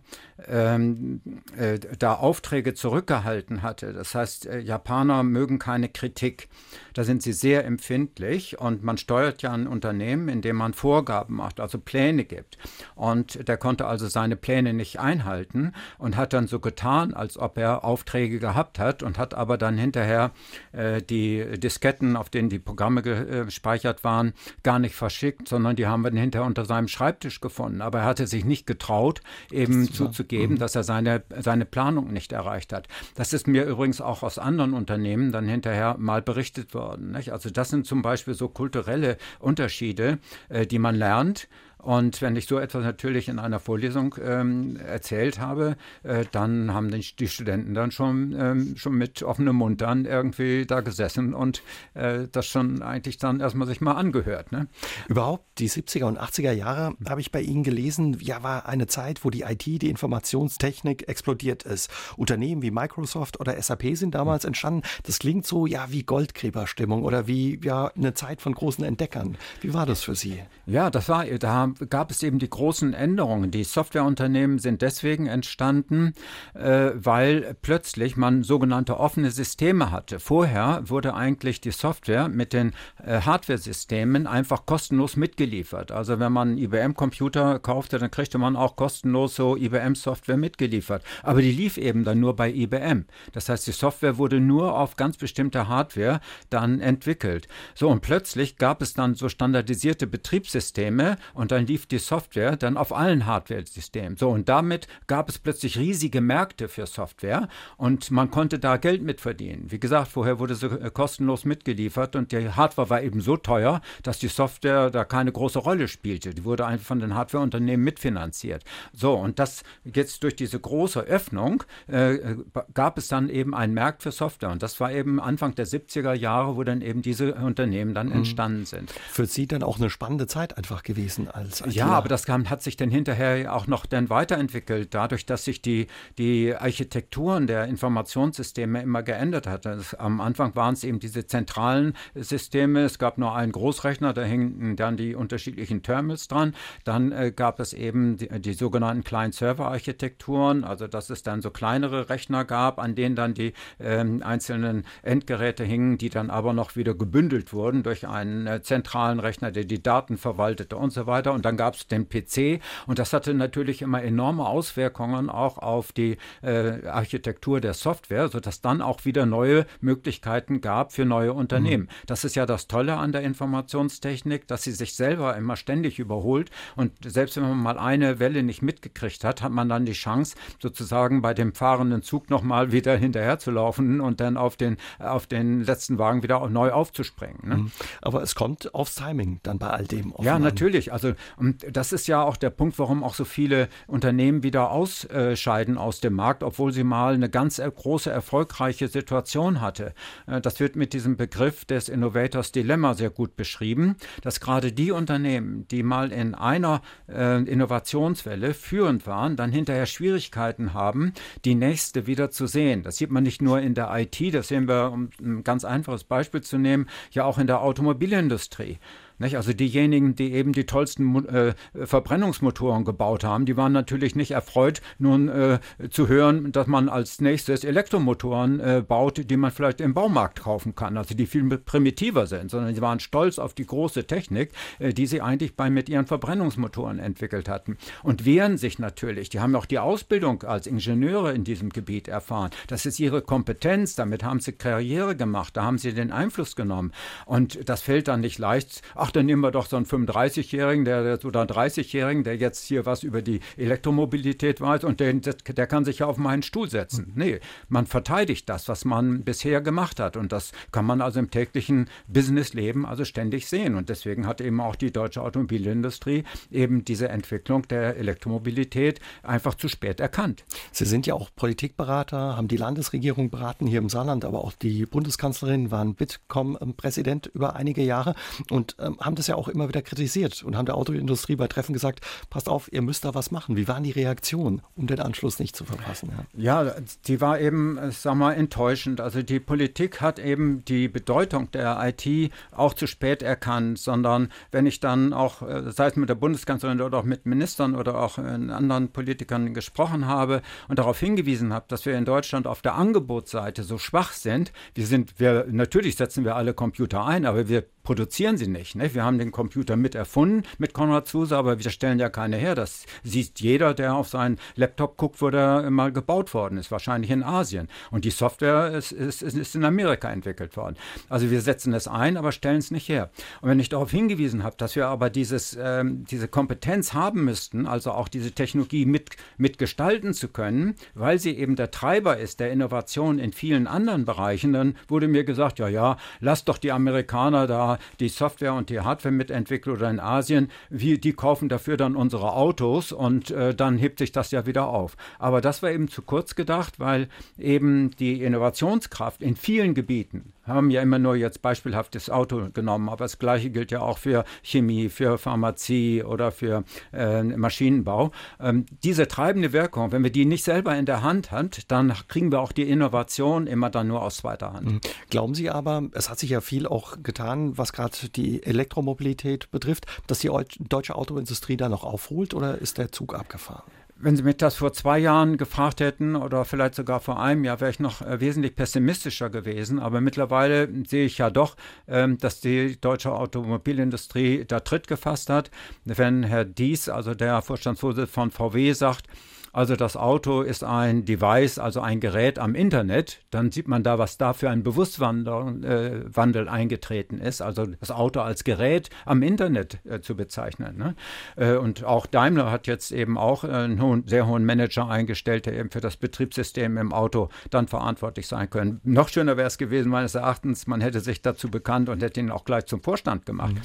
ähm, äh, da Aufträge zurückgehalten hatte. Das heißt, äh, Japaner mögen keine Kritik. Da sind sie sehr empfindlich und man steuert ja ein Unternehmen, indem man Vorgaben macht, also Pläne gibt. Und der konnte also seine Pläne nicht einhalten und hat dann so getan, als ob er Aufträge gehabt hat und hat aber dann hinterher äh, die Disketten, auf denen die Programme gespeichert waren, gar nicht verschickt, sondern die haben wir dann hinterher unter seinem Schreibtisch gefunden. Aber er hatte sich nicht getraut, eben das zuzugeben, mhm. dass er seine, seine Planung nicht erreicht hat. Das ist mir übrigens auch aus anderen Unternehmen dann hinterher mal berichtet worden. Nicht? Also das sind zum Beispiel so kulturelle Unterschiede, äh, die man lernt. Und wenn ich so etwas natürlich in einer Vorlesung ähm, erzählt habe, äh, dann haben die, die, Studenten dann schon, ähm, schon mit offenem Mund dann irgendwie da gesessen und äh, das schon eigentlich dann erstmal sich mal angehört. Ne? Überhaupt die 70er und 80er Jahre habe ich bei Ihnen gelesen, ja, war eine Zeit, wo die IT, die Informationstechnik explodiert ist. Unternehmen wie Microsoft oder SAP sind damals entstanden. Das klingt so, ja, wie Goldgräberstimmung oder wie ja eine Zeit von großen Entdeckern. Wie war das für Sie? Ja, das war, da gab es eben die großen Änderungen. Die Softwareunternehmen sind deswegen entstanden, äh, weil plötzlich man sogenannte offene Systeme hatte. Vorher wurde eigentlich die Software mit den äh, Hardware-Systemen einfach kostenlos mitgeliefert. Also wenn man IBM-Computer kaufte, dann kriegte man auch kostenlos so IBM-Software mitgeliefert. Aber die lief eben dann nur bei IBM. Das heißt, die Software wurde nur auf ganz bestimmte Hardware dann entwickelt. So, und plötzlich gab es dann so standardisierte Betriebssysteme und dann lief die Software dann auf allen Hardware-Systemen. So, und damit gab es plötzlich riesige Märkte für Software und man konnte da Geld mit verdienen. Wie gesagt, vorher wurde sie äh, kostenlos mitgeliefert und die Hardware war eben so teuer, dass die Software da keine große Rolle spielte. Die wurde einfach von den Hardwareunternehmen mitfinanziert. So, und das jetzt durch diese große Öffnung äh, gab es dann eben einen Markt für Software. Und das war eben Anfang der 70er Jahre, wo dann eben diese Unternehmen dann mhm. entstanden sind. Für Sie dann auch eine spannende Zeit einfach gewesen als als Ja, aber das kam, hat sich dann hinterher auch noch dann weiterentwickelt, dadurch, dass sich die, die Architekturen der Informationssysteme immer geändert hat. Das, am Anfang waren es eben diese zentralen Systeme. Es gab nur einen Großrechner, da hingen dann die unterschiedlichen Terminals dran. Dann äh, gab es eben die, die sogenannten Client-Server-Architekturen, also dass es dann so kleinere Rechner gab, an denen dann die äh, einzelnen Endgeräte hingen, die dann aber noch wieder gebündelt wurden durch einen äh, zentralen Rechner, der die Daten verwaltete und so weiter. Und dann gab es den PC und das hatte natürlich immer enorme Auswirkungen auch auf die äh, Architektur der Software, sodass dann auch wieder neue Möglichkeiten gab für neue Unternehmen. Mhm. Das ist ja das Tolle an der Informationstechnik, dass sie sich selber immer ständig überholt und selbst wenn man mal eine Welle nicht mitgekriegt hat, hat man dann die Chance, sozusagen bei dem fahrenden Zug nochmal wieder hinterherzulaufen und dann auf den, auf den letzten Wagen wieder neu aufzuspringen. Ne? Mhm. Aber es kommt aufs Timing dann bei all dem. Ja, natürlich. Also und das ist ja auch der Punkt, warum auch so viele Unternehmen wieder ausscheiden aus dem Markt, obwohl sie mal eine ganz große, erfolgreiche Situation hatte. Äh, das wird mit diesem Begriff des Innovators Dilemma sehr gut beschrieben, dass gerade die Unternehmen, die mal in einer äh, Innovationswelle führend waren, dann hinterher Schwierigkeiten haben, die nächste wieder zu sehen. Das sieht man nicht nur in der IT, das sehen wir, um ein ganz einfaches Beispiel zu nehmen, ja auch in der Automobilindustrie. Nicht? Also diejenigen, die eben die tollsten äh, Verbrennungsmotoren gebaut haben, die waren natürlich nicht erfreut, nun äh, zu hören, dass man als nächstes Elektromotoren äh, baut, die man vielleicht im Baumarkt kaufen kann, also die viel primitiver sind, sondern sie waren stolz auf die große Technik, äh, die sie eigentlich bei mit ihren Verbrennungsmotoren entwickelt hatten und wehren sich natürlich. Die haben auch die Ausbildung als Ingenieure in diesem Gebiet erfahren. Das ist ihre Kompetenz, damit haben sie Karriere gemacht, da haben sie den Einfluss genommen und das fällt dann nicht leicht. Ach, dann nehmen wir doch so einen 35-Jährigen, der oder 30-Jährigen, der jetzt hier was über die Elektromobilität weiß und der, der kann sich ja auf meinen Stuhl setzen. Nee, man verteidigt das, was man bisher gemacht hat und das kann man also im täglichen Businessleben also ständig sehen und deswegen hat eben auch die deutsche Automobilindustrie eben diese Entwicklung der Elektromobilität einfach zu spät erkannt. Sie sind ja auch Politikberater, haben die Landesregierung beraten hier im Saarland, aber auch die Bundeskanzlerin waren Bitkom-Präsident über einige Jahre und ähm, haben das ja auch immer wieder kritisiert und haben der Autoindustrie bei Treffen gesagt, passt auf, ihr müsst da was machen. Wie waren die Reaktionen, um den Anschluss nicht zu verpassen? Ja, ja die war eben, sag mal, enttäuschend. Also die Politik hat eben die Bedeutung der IT auch zu spät erkannt, sondern wenn ich dann auch, äh, sei es mit der Bundeskanzlerin oder auch mit Ministern oder auch äh, anderen Politikern gesprochen habe und darauf hingewiesen habe, dass wir in Deutschland auf der Angebotsseite so schwach sind, wir sind, wir, natürlich setzen wir alle Computer ein, aber wir produzieren sie nicht. Ne? Wir haben den Computer mit erfunden mit Konrad Zuse, aber wir stellen ja keine her. Das sieht jeder, der auf seinen Laptop guckt, wo der mal gebaut worden ist, wahrscheinlich in Asien. Und die Software ist, ist, ist in Amerika entwickelt worden. Also wir setzen es ein, aber stellen es nicht her. Und wenn ich darauf hingewiesen habe, dass wir aber dieses, ähm, diese Kompetenz haben müssten, also auch diese Technologie mit, mitgestalten zu können, weil sie eben der Treiber ist der Innovation in vielen anderen Bereichen, dann wurde mir gesagt, ja, ja, lass doch die Amerikaner da die Software und die Hardware mitentwickelt oder in Asien, wir, die kaufen dafür dann unsere Autos und äh, dann hebt sich das ja wieder auf. Aber das war eben zu kurz gedacht, weil eben die Innovationskraft in vielen Gebieten, haben ja immer nur jetzt beispielhaft das Auto genommen, aber das Gleiche gilt ja auch für Chemie, für Pharmazie oder für äh, Maschinenbau. Ähm, diese treibende Wirkung, wenn wir die nicht selber in der Hand haben, dann kriegen wir auch die Innovation immer dann nur aus zweiter Hand. Mhm. Glauben Sie aber, es hat sich ja viel auch getan, was gerade die Elektromobilität betrifft, dass die deutsche Autoindustrie da noch aufholt oder ist der Zug abgefahren? Wenn Sie mich das vor zwei Jahren gefragt hätten oder vielleicht sogar vor einem Jahr, wäre ich noch äh, wesentlich pessimistischer gewesen. Aber mittlerweile sehe ich ja doch, ähm, dass die deutsche Automobilindustrie da Tritt gefasst hat. Wenn Herr Dies, also der Vorstandsvorsitzende von VW, sagt, also das Auto ist ein Device, also ein Gerät am Internet, dann sieht man da, was da für ein Bewusstwandel äh, Wandel eingetreten ist, also das Auto als Gerät am Internet äh, zu bezeichnen. Ne? Äh, und auch Daimler hat jetzt eben auch einen hohen, sehr hohen Manager eingestellt, der eben für das Betriebssystem im Auto dann verantwortlich sein können. Noch schöner wäre es gewesen, meines Erachtens, man hätte sich dazu bekannt und hätte ihn auch gleich zum Vorstand gemacht. Mhm.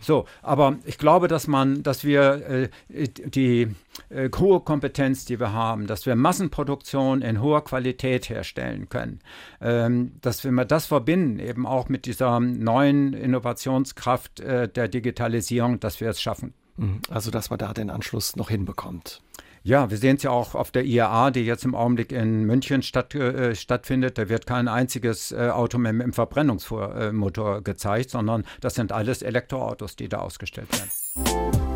So, aber ich glaube, dass man, dass wir äh, die äh, hohe Kompetenz, die wir haben, dass wir Massenproduktion in hoher Qualität herstellen können, ähm, dass wir das verbinden, eben auch mit dieser neuen Innovationskraft äh, der Digitalisierung, dass wir es schaffen. Mhm. Also, dass man da den Anschluss noch hinbekommt. Ja, wir sehen es ja auch auf der IAA, die jetzt im Augenblick in München statt, äh, stattfindet. Da wird kein einziges äh, Auto mehr mit dem Verbrennungsmotor gezeigt, sondern das sind alles Elektroautos, die da ausgestellt werden.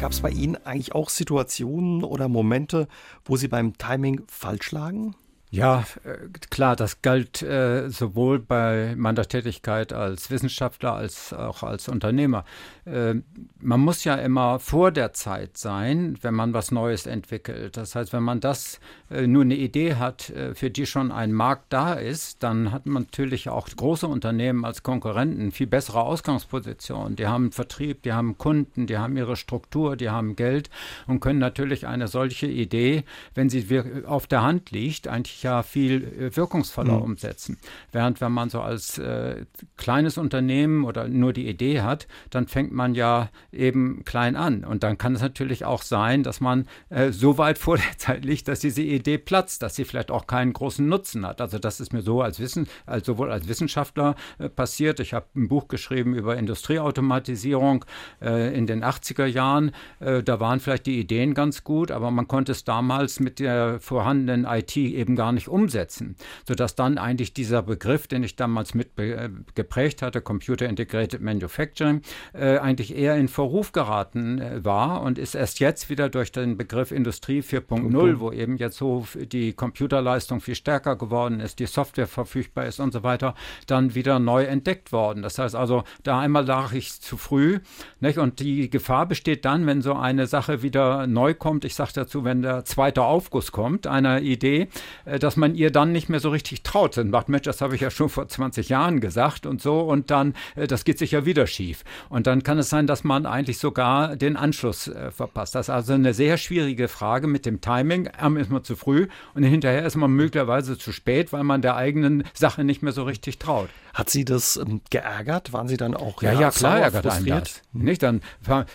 Gab es bei Ihnen eigentlich auch Situationen oder Momente, wo Sie beim Timing falsch lagen? Ja, äh, klar, das galt äh, sowohl bei meiner Tätigkeit als Wissenschaftler als auch als Unternehmer. Äh, man muss ja immer vor der Zeit sein, wenn man was Neues entwickelt. Das heißt, wenn man das äh, nur eine Idee hat, äh, für die schon ein Markt da ist, dann hat man natürlich auch große Unternehmen als Konkurrenten viel bessere Ausgangspositionen. Die haben Vertrieb, die haben Kunden, die haben ihre Struktur, die haben Geld und können natürlich eine solche Idee, wenn sie auf der Hand liegt, eigentlich ja viel äh, wirkungsvoller mhm. umsetzen. Während wenn man so als äh, kleines Unternehmen oder nur die Idee hat, dann fängt man ja eben klein an. Und dann kann es natürlich auch sein, dass man äh, so weit vor der Zeit liegt, dass diese Idee platzt, dass sie vielleicht auch keinen großen Nutzen hat. Also das ist mir so als Wissen, als sowohl als Wissenschaftler äh, passiert. Ich habe ein Buch geschrieben über Industrieautomatisierung äh, in den 80er Jahren. Äh, da waren vielleicht die Ideen ganz gut, aber man konnte es damals mit der vorhandenen IT eben gar nicht umsetzen, sodass dann eigentlich dieser Begriff, den ich damals mit äh, geprägt hatte, Computer Integrated Manufacturing, äh, eigentlich eher in Verruf geraten äh, war und ist erst jetzt wieder durch den Begriff Industrie 4.0, wo eben jetzt so die Computerleistung viel stärker geworden ist, die Software verfügbar ist und so weiter, dann wieder neu entdeckt worden. Das heißt also, da einmal lag ich zu früh. Nicht? Und die Gefahr besteht dann, wenn so eine Sache wieder neu kommt, ich sage dazu, wenn der zweite Aufguss kommt, einer Idee, äh, dass man ihr dann nicht mehr so richtig traut. Und macht, Mensch, das habe ich ja schon vor 20 Jahren gesagt und so. Und dann, äh, das geht sicher wieder schief. Und dann kann es sein, dass man eigentlich sogar den Anschluss äh, verpasst. Das ist also eine sehr schwierige Frage mit dem Timing. Einmal ist man zu früh und hinterher ist man möglicherweise zu spät, weil man der eigenen Sache nicht mehr so richtig traut. Hat Sie das ähm, geärgert? Waren Sie dann auch ja, ja, ja klar ärgert einen das. Hm. Nicht dann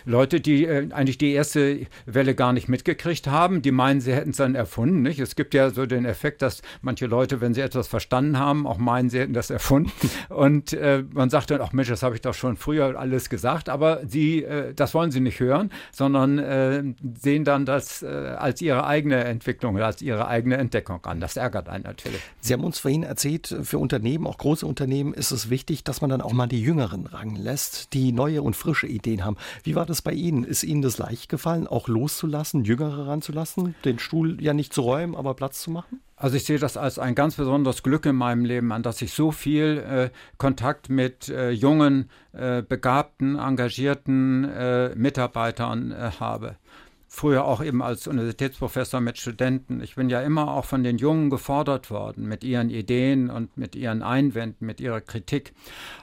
Leute, die äh, eigentlich die erste Welle gar nicht mitgekriegt haben, die meinen, sie hätten es dann erfunden. Nicht? Es gibt ja so den Effekt, dass manche Leute, wenn sie etwas verstanden haben, auch meinen, sie hätten das erfunden. Und äh, man sagt dann, ach Mensch, das habe ich doch schon früher alles gesagt. Aber sie, äh, das wollen sie nicht hören, sondern äh, sehen dann das äh, als ihre eigene Entwicklung, als ihre eigene Entdeckung an. Das ärgert einen natürlich. Sie haben uns vorhin erzählt, für Unternehmen, auch große Unternehmen, ist es wichtig, dass man dann auch mal die Jüngeren ranlässt, die neue und frische Ideen haben. Wie war das bei Ihnen? Ist Ihnen das leicht gefallen, auch loszulassen, Jüngere ranzulassen, den Stuhl ja nicht zu räumen, aber Platz zu machen? Also ich sehe das als ein ganz besonderes Glück in meinem Leben an, dass ich so viel äh, Kontakt mit äh, jungen, äh, begabten, engagierten äh, Mitarbeitern äh, habe früher auch eben als Universitätsprofessor mit Studenten. Ich bin ja immer auch von den Jungen gefordert worden mit ihren Ideen und mit ihren Einwänden, mit ihrer Kritik.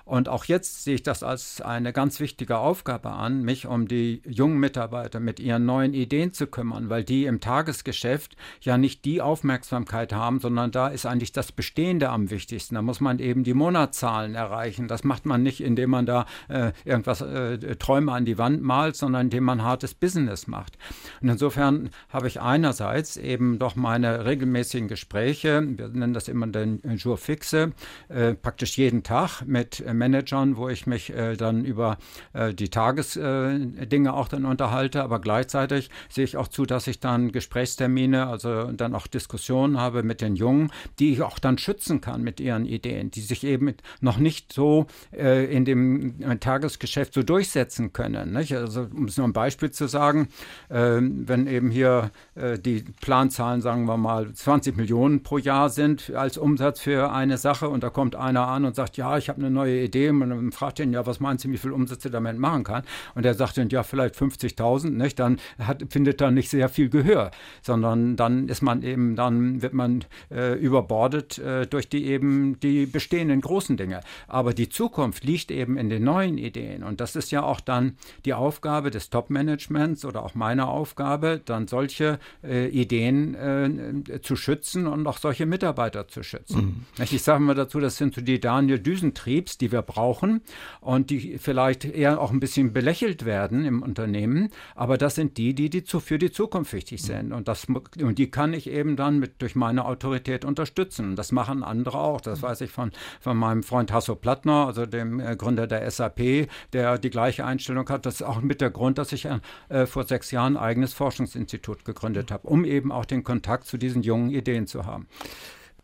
Und auch jetzt sehe ich das als eine ganz wichtige Aufgabe an, mich um die jungen Mitarbeiter mit ihren neuen Ideen zu kümmern, weil die im Tagesgeschäft ja nicht die Aufmerksamkeit haben, sondern da ist eigentlich das Bestehende am wichtigsten. Da muss man eben die Monatszahlen erreichen. Das macht man nicht, indem man da äh, irgendwas äh, Träume an die Wand malt, sondern indem man hartes Business macht. Und insofern habe ich einerseits eben doch meine regelmäßigen Gespräche, wir nennen das immer den Jour fixe, äh, praktisch jeden Tag mit äh, Managern, wo ich mich äh, dann über äh, die Tagesdinge äh, auch dann unterhalte, aber gleichzeitig sehe ich auch zu, dass ich dann Gesprächstermine, also dann auch Diskussionen habe mit den Jungen, die ich auch dann schützen kann mit ihren Ideen, die sich eben noch nicht so äh, in dem Tagesgeschäft so durchsetzen können. Nicht? Also um es nur ein Beispiel zu sagen, ähm, wenn eben hier äh, die Planzahlen, sagen wir mal, 20 Millionen pro Jahr sind als Umsatz für eine Sache und da kommt einer an und sagt, ja, ich habe eine neue Idee und dann fragt ihn, ja, was meinen Sie, wie viel Umsätze damit machen kann? Und er sagt dann, ja, vielleicht 50.000, nicht? Dann hat, findet er nicht sehr viel Gehör, sondern dann ist man eben, dann wird man äh, überbordet äh, durch die eben die bestehenden großen Dinge. Aber die Zukunft liegt eben in den neuen Ideen und das ist ja auch dann die Aufgabe des Top-Managements oder auch meine Aufgabe, dann solche äh, Ideen äh, zu schützen und auch solche Mitarbeiter zu schützen. Mhm. Ich sage mal dazu, das sind so die Daniel Düsentriebs, die wir brauchen und die vielleicht eher auch ein bisschen belächelt werden im Unternehmen, aber das sind die, die, die zu, für die Zukunft wichtig mhm. sind und, das, und die kann ich eben dann mit, durch meine Autorität unterstützen. Das machen andere auch. Das mhm. weiß ich von, von meinem Freund Hasso Plattner, also dem äh, Gründer der SAP, der die gleiche Einstellung hat. Das ist auch mit der Grund, dass ich äh, vor sechs Jahren eigenes Forschungsinstitut gegründet habe, um eben auch den Kontakt zu diesen jungen Ideen zu haben.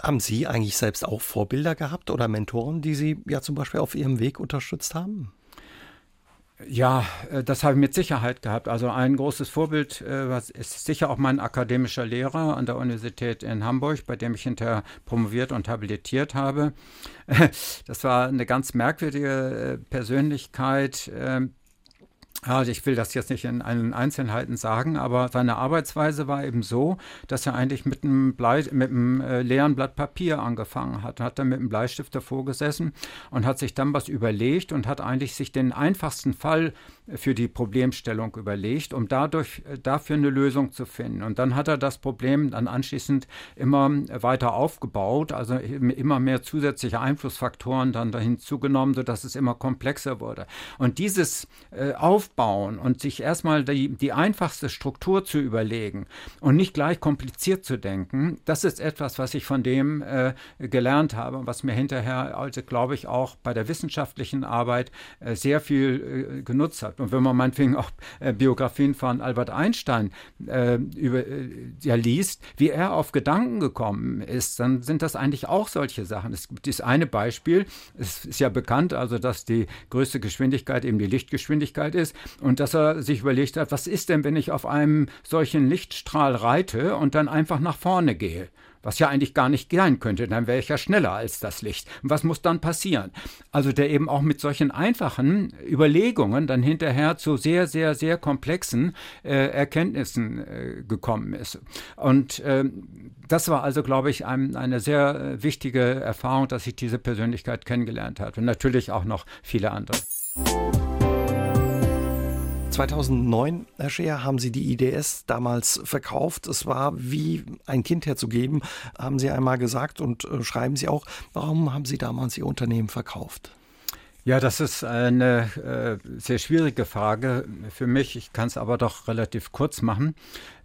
Haben Sie eigentlich selbst auch Vorbilder gehabt oder Mentoren, die Sie ja zum Beispiel auf Ihrem Weg unterstützt haben? Ja, äh, das habe ich mit Sicherheit gehabt. Also ein großes Vorbild äh, ist sicher auch mein akademischer Lehrer an der Universität in Hamburg, bei dem ich hinterher promoviert und habilitiert habe. Das war eine ganz merkwürdige äh, Persönlichkeit. Also ich will das jetzt nicht in allen Einzelheiten sagen, aber seine Arbeitsweise war eben so, dass er eigentlich mit einem, Blei, mit einem äh, leeren Blatt Papier angefangen hat. Hat dann mit einem Bleistift davor gesessen und hat sich dann was überlegt und hat eigentlich sich den einfachsten Fall für die Problemstellung überlegt, um dadurch äh, dafür eine Lösung zu finden. Und dann hat er das Problem dann anschließend immer weiter aufgebaut, also immer mehr zusätzliche Einflussfaktoren dann dahin zugenommen, sodass es immer komplexer wurde. Und dieses äh, Aufbauen und sich erstmal die, die einfachste Struktur zu überlegen und nicht gleich kompliziert zu denken, das ist etwas, was ich von dem äh, gelernt habe und was mir hinterher, also glaube ich, auch bei der wissenschaftlichen Arbeit äh, sehr viel äh, genutzt hat und wenn man meinetwegen auch äh, Biografien von Albert Einstein äh, über, äh, ja, liest, wie er auf Gedanken gekommen ist, dann sind das eigentlich auch solche Sachen. Es gibt dieses eine Beispiel, es ist ja bekannt, also dass die größte Geschwindigkeit eben die Lichtgeschwindigkeit ist und dass er sich überlegt hat, was ist denn, wenn ich auf einem solchen Lichtstrahl reite und dann einfach nach vorne gehe? Was ja eigentlich gar nicht sein könnte, dann wäre ich ja schneller als das Licht. Und was muss dann passieren? Also der eben auch mit solchen einfachen Überlegungen dann hinterher zu sehr, sehr, sehr komplexen äh, Erkenntnissen äh, gekommen ist. Und äh, das war also, glaube ich, ein, eine sehr äh, wichtige Erfahrung, dass ich diese Persönlichkeit kennengelernt habe. Und natürlich auch noch viele andere. 2009, Herr Scheer, haben Sie die IDS damals verkauft. Es war wie ein Kind herzugeben, haben Sie einmal gesagt und äh, schreiben Sie auch. Warum haben Sie damals Ihr Unternehmen verkauft? Ja, das ist eine äh, sehr schwierige Frage für mich. Ich kann es aber doch relativ kurz machen.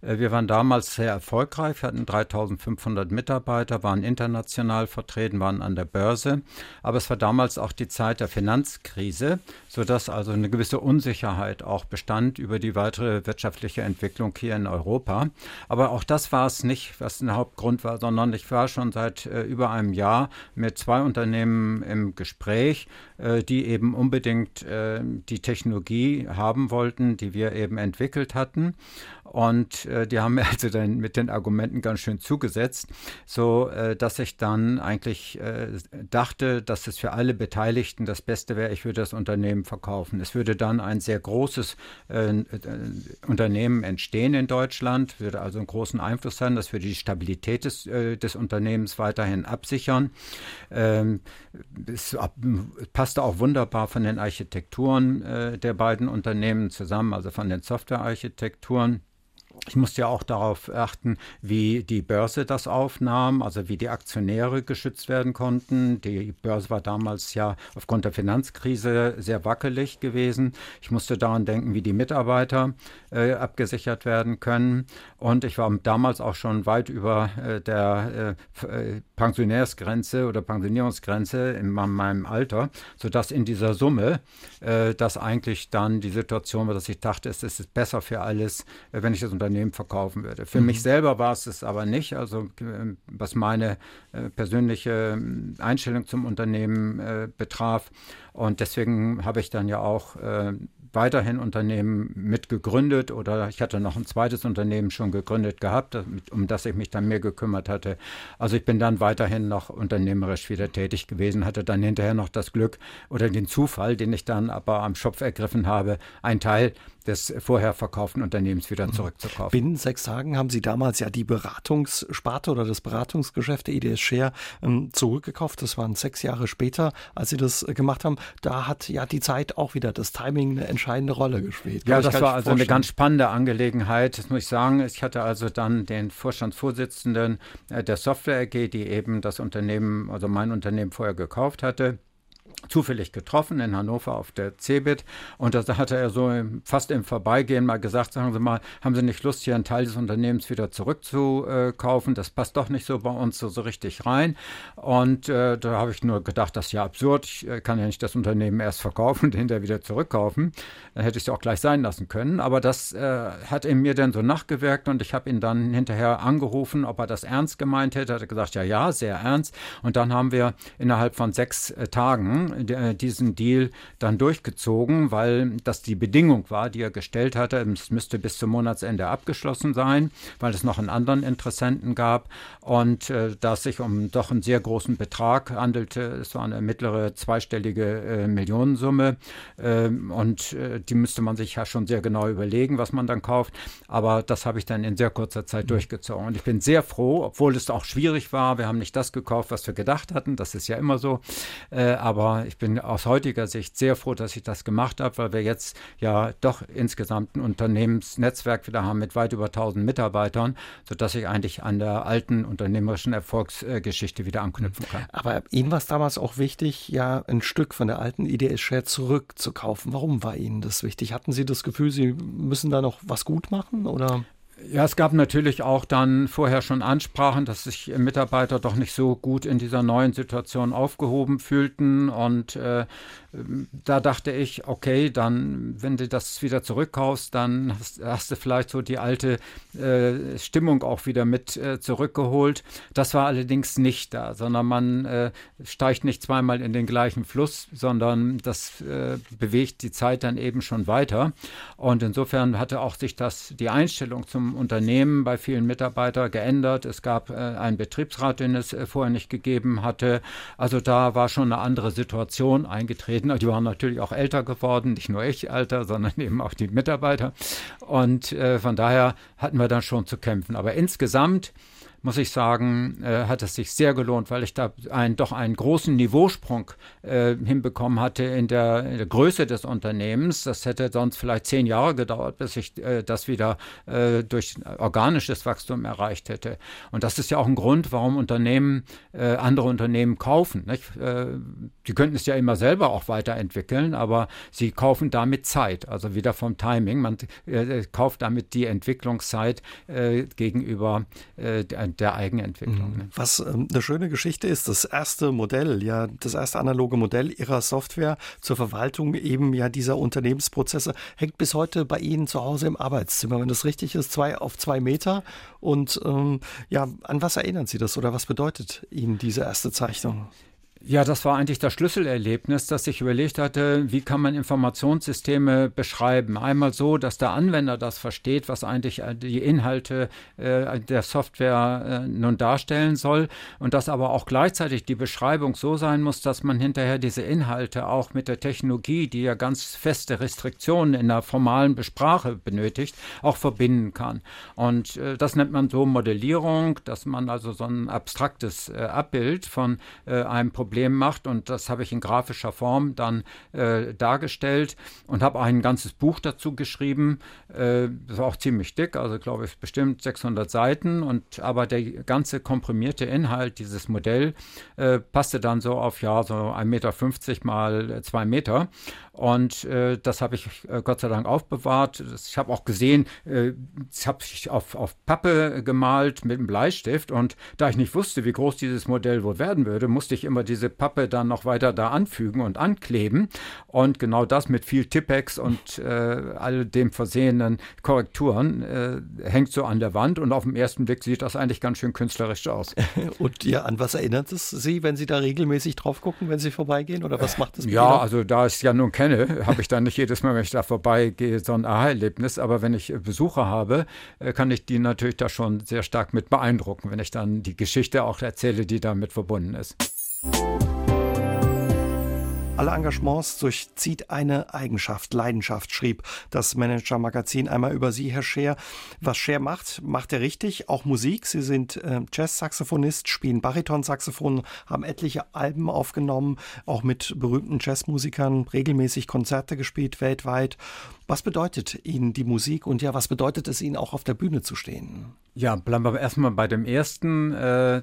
Äh, wir waren damals sehr erfolgreich, hatten 3500 Mitarbeiter, waren international vertreten, waren an der Börse. Aber es war damals auch die Zeit der Finanzkrise, sodass also eine gewisse Unsicherheit auch bestand über die weitere wirtschaftliche Entwicklung hier in Europa. Aber auch das war es nicht, was ein Hauptgrund war, sondern ich war schon seit äh, über einem Jahr mit zwei Unternehmen im Gespräch, äh, die eben unbedingt die Technologie haben wollten, die wir eben entwickelt hatten. Und äh, die haben mir also dann mit den Argumenten ganz schön zugesetzt, so äh, dass ich dann eigentlich äh, dachte, dass es für alle Beteiligten das Beste wäre, ich würde das Unternehmen verkaufen. Es würde dann ein sehr großes äh, äh, Unternehmen entstehen in Deutschland, würde also einen großen Einfluss haben, das würde die Stabilität des, äh, des Unternehmens weiterhin absichern. Ähm, es passte auch wunderbar von den Architekturen der beiden Unternehmen zusammen, also von den Softwarearchitekturen. Ich musste ja auch darauf achten, wie die Börse das aufnahm, also wie die Aktionäre geschützt werden konnten. Die Börse war damals ja aufgrund der Finanzkrise sehr wackelig gewesen. Ich musste daran denken, wie die Mitarbeiter äh, abgesichert werden können. Und ich war damals auch schon weit über äh, der äh, äh Pensionärsgrenze oder Pensionierungsgrenze in meinem Alter, sodass in dieser Summe äh, das eigentlich dann die Situation war, dass ich dachte, es ist besser für alles, äh, wenn ich das unter Unternehmen verkaufen würde. Für mhm. mich selber war es es aber nicht. Also äh, was meine äh, persönliche äh, Einstellung zum Unternehmen äh, betraf. Und deswegen habe ich dann ja auch äh, weiterhin Unternehmen mitgegründet oder ich hatte noch ein zweites Unternehmen schon gegründet gehabt, um das ich mich dann mehr gekümmert hatte. Also ich bin dann weiterhin noch unternehmerisch wieder tätig gewesen, hatte dann hinterher noch das Glück oder den Zufall, den ich dann aber am Schopf ergriffen habe, ein Teil des vorher verkauften Unternehmens wieder mhm. zurückzukaufen. Binnen sechs Tagen haben Sie damals ja die Beratungssparte oder das Beratungsgeschäft der IDS Share ähm, zurückgekauft. Das waren sechs Jahre später, als Sie das äh, gemacht haben. Da hat ja die Zeit auch wieder das Timing eine entscheidende Rolle gespielt. ja, das war also eine ganz spannende Angelegenheit. Das muss ich sagen. Ich hatte also dann den Vorstandsvorsitzenden äh, der Software AG, die eben das Unternehmen, also mein Unternehmen vorher gekauft hatte zufällig getroffen in Hannover auf der CeBIT und da hatte er so fast im Vorbeigehen mal gesagt, sagen Sie mal, haben Sie nicht Lust, hier einen Teil des Unternehmens wieder zurückzukaufen? Das passt doch nicht so bei uns so, so richtig rein. Und äh, da habe ich nur gedacht, das ist ja absurd. Ich äh, kann ja nicht das Unternehmen erst verkaufen und hinterher wieder zurückkaufen. Dann hätte ich es auch gleich sein lassen können. Aber das äh, hat in mir dann so nachgewirkt und ich habe ihn dann hinterher angerufen, ob er das ernst gemeint hätte. Er hat gesagt, ja, ja, sehr ernst. Und dann haben wir innerhalb von sechs äh, Tagen äh, diesen Deal dann durchgezogen, weil das die Bedingung war, die er gestellt hatte. Es müsste bis zum Monatsende abgeschlossen sein, weil es noch einen anderen Interessenten gab und äh, da es sich um doch einen sehr großen Betrag handelte. Es war eine mittlere zweistellige äh, Millionensumme äh, und äh, die müsste man sich ja schon sehr genau überlegen, was man dann kauft. Aber das habe ich dann in sehr kurzer Zeit durchgezogen und ich bin sehr froh, obwohl es auch schwierig war. Wir haben nicht das gekauft, was wir gedacht hatten. Das ist ja immer so. Äh, ich bin aus heutiger Sicht sehr froh, dass ich das gemacht habe, weil wir jetzt ja doch insgesamt ein Unternehmensnetzwerk wieder haben mit weit über 1000 Mitarbeitern, sodass ich eigentlich an der alten unternehmerischen Erfolgsgeschichte wieder anknüpfen kann. Aber Ihnen war es damals auch wichtig, ja ein Stück von der alten IDS Share zurückzukaufen. Warum war Ihnen das wichtig? Hatten Sie das Gefühl, Sie müssen da noch was gut machen oder? Ja, es gab natürlich auch dann vorher schon Ansprachen, dass sich Mitarbeiter doch nicht so gut in dieser neuen Situation aufgehoben fühlten. Und äh, da dachte ich, okay, dann, wenn du das wieder zurückkaufst, dann hast, hast du vielleicht so die alte äh, Stimmung auch wieder mit äh, zurückgeholt. Das war allerdings nicht da, sondern man äh, steigt nicht zweimal in den gleichen Fluss, sondern das äh, bewegt die Zeit dann eben schon weiter. Und insofern hatte auch sich das, die Einstellung zum Unternehmen bei vielen Mitarbeitern geändert. Es gab äh, einen Betriebsrat, den es äh, vorher nicht gegeben hatte. Also da war schon eine andere Situation eingetreten. Die waren natürlich auch älter geworden, nicht nur ich älter, sondern eben auch die Mitarbeiter. Und äh, von daher hatten wir dann schon zu kämpfen. Aber insgesamt muss ich sagen, äh, hat es sich sehr gelohnt, weil ich da einen, doch einen großen Niveausprung äh, hinbekommen hatte in der, in der, Größe des Unternehmens. Das hätte sonst vielleicht zehn Jahre gedauert, bis ich äh, das wieder äh, durch organisches Wachstum erreicht hätte. Und das ist ja auch ein Grund, warum Unternehmen äh, andere Unternehmen kaufen. Äh, die könnten es ja immer selber auch weiterentwickeln, aber sie kaufen damit Zeit, also wieder vom Timing. Man kauft damit die Entwicklungszeit gegenüber der Eigenentwicklung. Mhm. Ne? Was ähm, eine schöne Geschichte ist, das erste Modell, ja, das erste analoge Modell Ihrer Software zur Verwaltung eben ja dieser Unternehmensprozesse hängt bis heute bei Ihnen zu Hause im Arbeitszimmer, wenn das richtig ist, zwei auf zwei Meter. Und ähm, ja, an was erinnern Sie das oder was bedeutet Ihnen diese erste Zeichnung? Ja, das war eigentlich das Schlüsselerlebnis, dass ich überlegt hatte, wie kann man Informationssysteme beschreiben. Einmal so, dass der Anwender das versteht, was eigentlich äh, die Inhalte äh, der Software äh, nun darstellen soll und dass aber auch gleichzeitig die Beschreibung so sein muss, dass man hinterher diese Inhalte auch mit der Technologie, die ja ganz feste Restriktionen in der formalen Besprache benötigt, auch verbinden kann. Und äh, das nennt man so Modellierung, dass man also so ein abstraktes äh, Abbild von äh, einem Problem Problem macht. Und das habe ich in grafischer Form dann äh, dargestellt und habe ein ganzes Buch dazu geschrieben. Äh, das war auch ziemlich dick, also glaube ich bestimmt 600 Seiten. Und aber der ganze komprimierte Inhalt dieses Modell äh, passte dann so auf ja so 1,50 Meter mal 2 Meter. Und äh, das habe ich äh, Gott sei Dank aufbewahrt. Das, ich habe auch gesehen, äh, das habe ich auf, auf Pappe gemalt mit einem Bleistift. Und da ich nicht wusste, wie groß dieses Modell wohl werden würde, musste ich immer diese Pappe dann noch weiter da anfügen und ankleben. Und genau das mit viel Tippex und äh, all dem versehenen Korrekturen äh, hängt so an der Wand. Und auf den ersten Blick sieht das eigentlich ganz schön künstlerisch aus. und ja, an was erinnert es Sie, wenn Sie da regelmäßig drauf gucken, wenn Sie vorbeigehen? Oder was macht es mit Ja, also da ist ja nun kenne, habe ich dann nicht jedes Mal, wenn ich da vorbeigehe, so ein Aha-Erlebnis. Aber wenn ich Besucher habe, äh, kann ich die natürlich da schon sehr stark mit beeindrucken, wenn ich dann die Geschichte auch erzähle, die damit verbunden ist. Alle Engagements durchzieht eine Eigenschaft, Leidenschaft, schrieb das Manager-Magazin einmal über Sie, Herr Scher. Was Scher macht, macht er richtig. Auch Musik. Sie sind äh, Jazz-Saxophonist, spielen Bariton-Saxophon, haben etliche Alben aufgenommen, auch mit berühmten Jazzmusikern regelmäßig Konzerte gespielt weltweit. Was bedeutet Ihnen die Musik und ja, was bedeutet es Ihnen auch auf der Bühne zu stehen? Ja, bleiben wir erstmal bei dem ersten. Äh,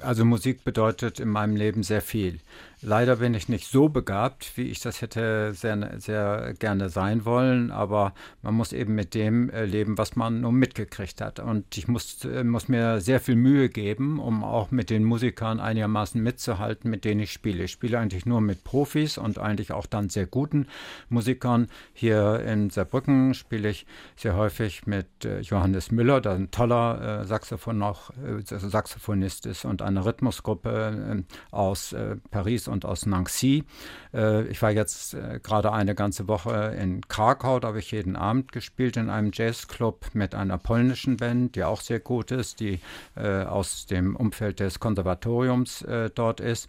also Musik bedeutet in meinem Leben sehr viel. Leider bin ich nicht so begabt, wie ich das hätte sehr, sehr gerne sein wollen, aber man muss eben mit dem äh, leben, was man nur mitgekriegt hat. Und ich muss, äh, muss mir sehr viel Mühe geben, um auch mit den Musikern einigermaßen mitzuhalten, mit denen ich spiele. Ich spiele eigentlich nur mit Profis und eigentlich auch dann sehr guten Musikern. Hier in Saarbrücken spiele ich sehr häufig mit äh, Johannes Müller, der ein toller Saxophon noch, Saxophonist ist und eine Rhythmusgruppe aus Paris und aus Nancy. Äh, ich war jetzt äh, gerade eine ganze Woche in Krakau, da habe ich jeden Abend gespielt in einem Jazzclub mit einer polnischen Band, die auch sehr gut ist, die äh, aus dem Umfeld des Konservatoriums dort ist.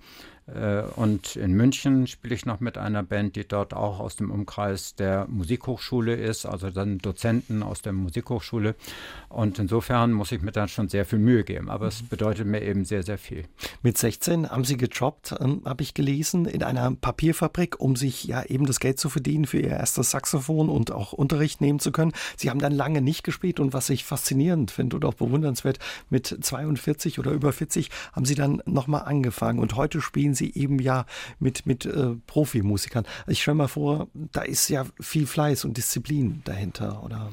Äh, und in München spiele ich noch mit einer Band, die dort auch aus dem Umkreis der Musikhochschule ist, also dann Dozenten aus der Musikhochschule. Und insofern muss ich mir dann schon sehr viel Mühe geben. Aber es bedeutet mir eben sehr, sehr viel. Mit 16 haben Sie gejobbt, ähm, habe ich gelesen, in einer Papierfabrik, um sich ja eben das Geld zu verdienen für Ihr erstes Saxophon und auch Unterricht nehmen zu können. Sie haben dann lange nicht gespielt und was ich faszinierend finde und auch bewundernswert, mit 42 oder über 40 haben Sie dann nochmal angefangen und heute spielen Sie sie eben ja mit, mit äh, Profimusikern. Ich stelle mal vor, da ist ja viel Fleiß und Disziplin dahinter, oder?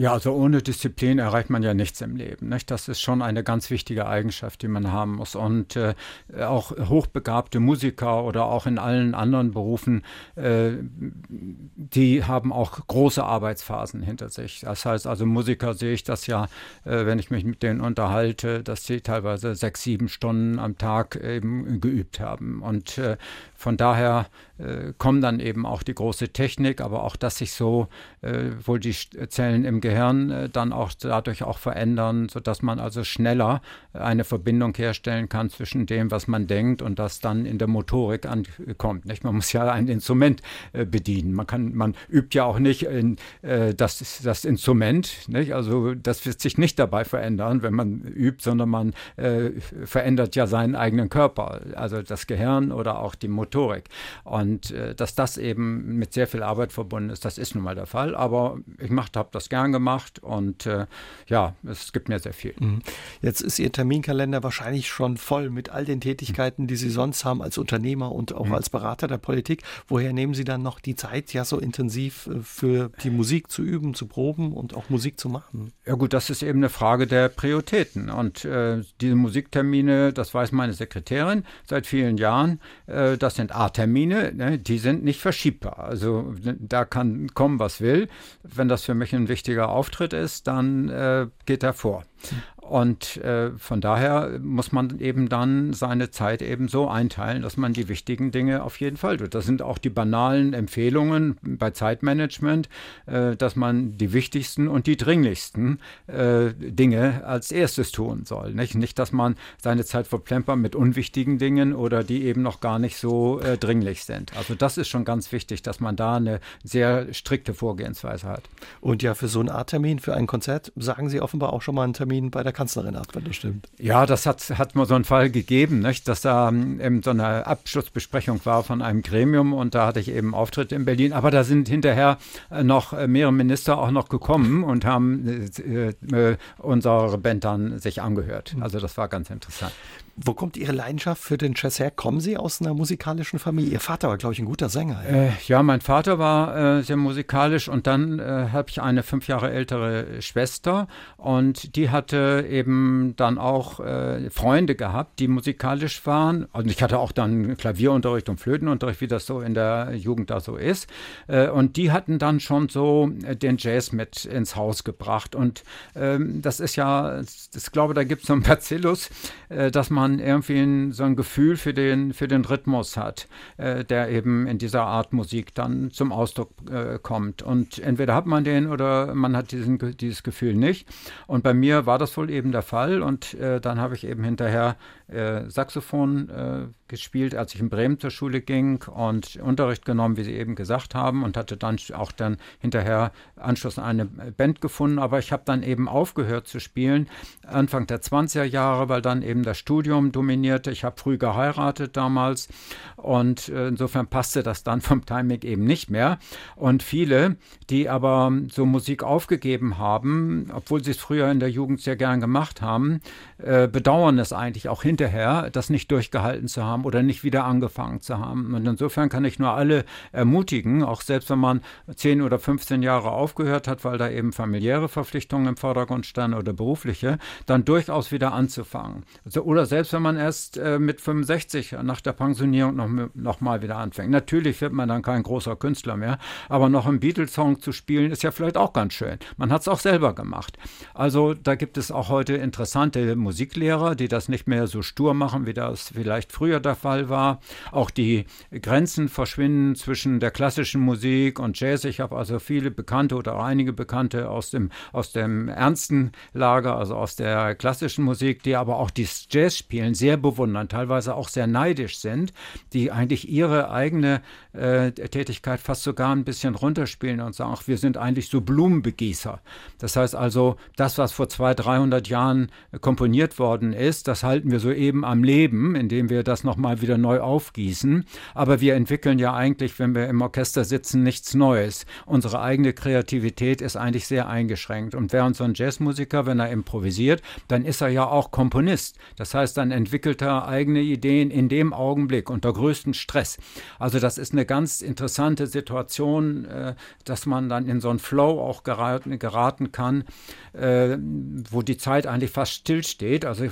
Ja, also ohne Disziplin erreicht man ja nichts im Leben. Nicht? Das ist schon eine ganz wichtige Eigenschaft, die man haben muss. Und äh, auch hochbegabte Musiker oder auch in allen anderen Berufen, äh, die haben auch große Arbeitsphasen hinter sich. Das heißt also, Musiker sehe ich das ja, äh, wenn ich mich mit denen unterhalte, dass sie teilweise sechs, sieben Stunden am Tag eben geübt haben. Und äh, von daher äh, kommen dann eben auch die große Technik, aber auch, dass sich so äh, wohl die Zellen im Gehirn äh, dann auch dadurch auch verändern, sodass man also schneller eine Verbindung herstellen kann zwischen dem, was man denkt und das dann in der Motorik ankommt. Nicht? Man muss ja ein Instrument äh, bedienen. Man kann, man übt ja auch nicht in, äh, das, das Instrument. Nicht? Also das wird sich nicht dabei verändern, wenn man übt, sondern man äh, verändert ja seinen eigenen Körper, also das Gehirn oder auch die Motorik. Und äh, dass das eben mit sehr viel Arbeit verbunden ist, das ist nun mal der Fall. Aber ich habe das gern gemacht und äh, ja, es gibt mir sehr viel. Mhm. Jetzt ist Ihr Terminkalender wahrscheinlich schon voll mit all den Tätigkeiten, die Sie sonst haben als Unternehmer und auch mhm. als Berater der Politik. Woher nehmen Sie dann noch die Zeit, ja so intensiv äh, für die Musik zu üben, zu proben und auch Musik zu machen? Ja gut, das ist eben eine Frage der Prioritäten. Und äh, diese Musiktermine, das weiß meine Sekretärin seit vielen Jahren, äh, das sind A-Termine, ne, die sind nicht verschiebbar. Also da kann kommen, was will. Wenn das für mich ein wichtiger Auftritt ist, dann äh, geht er vor. Und äh, von daher muss man eben dann seine Zeit eben so einteilen, dass man die wichtigen Dinge auf jeden Fall tut. Das sind auch die banalen Empfehlungen bei Zeitmanagement, äh, dass man die wichtigsten und die dringlichsten äh, Dinge als erstes tun soll. Nicht? nicht, dass man seine Zeit verplempert mit unwichtigen Dingen oder die eben noch gar nicht so äh, dringlich sind. Also das ist schon ganz wichtig, dass man da eine sehr strikte Vorgehensweise hat. Und ja, für so einen Art-Termin, für ein Konzert, sagen Sie offenbar auch schon mal einen Termin bei der Kanzlerin ab, wenn das stimmt. Ja, das hat, hat mal so einen Fall gegeben, nicht? dass da ähm, so eine Abschlussbesprechung war von einem Gremium und da hatte ich eben Auftritte in Berlin. Aber da sind hinterher äh, noch äh, mehrere Minister auch noch gekommen und haben äh, äh, unsere Band dann sich angehört. Also das war ganz interessant. Wo kommt Ihre Leidenschaft für den Jazz her? Kommen Sie aus einer musikalischen Familie? Ihr Vater war, glaube ich, ein guter Sänger. Ja, äh, ja mein Vater war äh, sehr musikalisch und dann äh, habe ich eine fünf Jahre ältere Schwester und die hatte eben dann auch äh, Freunde gehabt, die musikalisch waren. Und ich hatte auch dann Klavierunterricht und Flötenunterricht, wie das so in der Jugend da so ist. Äh, und die hatten dann schon so äh, den Jazz mit ins Haus gebracht. Und ähm, das ist ja, ich glaube, da gibt es so ein Bacillus, dass man man irgendwie so ein Gefühl für den, für den Rhythmus hat, äh, der eben in dieser Art Musik dann zum Ausdruck äh, kommt. Und entweder hat man den oder man hat diesen, dieses Gefühl nicht. Und bei mir war das wohl eben der Fall. Und äh, dann habe ich eben hinterher äh, Saxophon äh, gespielt, als ich in Bremen zur Schule ging und Unterricht genommen, wie Sie eben gesagt haben, und hatte dann auch dann hinterher Anschluss an eine Band gefunden. Aber ich habe dann eben aufgehört zu spielen, Anfang der 20er Jahre, weil dann eben das Studium dominierte. Ich habe früh geheiratet damals und äh, insofern passte das dann vom Timing eben nicht mehr. Und viele, die aber so Musik aufgegeben haben, obwohl sie es früher in der Jugend sehr gern gemacht haben, äh, bedauern es eigentlich auch hinterher, das nicht durchgehalten zu haben oder nicht wieder angefangen zu haben. Und insofern kann ich nur alle ermutigen, auch selbst wenn man 10 oder 15 Jahre aufgehört hat, weil da eben familiäre Verpflichtungen im Vordergrund standen oder berufliche, dann durchaus wieder anzufangen. Also, oder selbst wenn man erst äh, mit 65 nach der Pensionierung noch, noch mal wieder anfängt. Natürlich wird man dann kein großer Künstler mehr, aber noch einen Beatles-Song zu spielen, ist ja vielleicht auch ganz schön. Man hat es auch selber gemacht. Also da gibt es auch heute interessante Musiklehrer, die das nicht mehr so stur machen, wie das vielleicht früher der Fall war. Auch die Grenzen verschwinden zwischen der klassischen Musik und Jazz. Ich habe also viele Bekannte oder einige Bekannte aus dem, aus dem ernsten Lager, also aus der klassischen Musik, die aber auch das Jazz spielen, sehr bewundern, teilweise auch sehr neidisch sind, die eigentlich ihre eigene äh, Tätigkeit fast sogar ein bisschen runterspielen und sagen, ach, wir sind eigentlich so Blumenbegießer. Das heißt also, das, was vor 200, 300 Jahren komponiert worden ist, das halten wir so eben am Leben, indem wir das noch nochmal wieder neu aufgießen. Aber wir entwickeln ja eigentlich, wenn wir im Orchester sitzen, nichts Neues. Unsere eigene Kreativität ist eigentlich sehr eingeschränkt. Und während so ein Jazzmusiker, wenn er improvisiert, dann ist er ja auch Komponist. Das heißt, dann entwickelt er eigene Ideen in dem Augenblick unter größtem Stress. Also das ist eine ganz interessante Situation, äh, dass man dann in so einen Flow auch geraten, geraten kann, äh, wo die Zeit eigentlich fast stillsteht. Also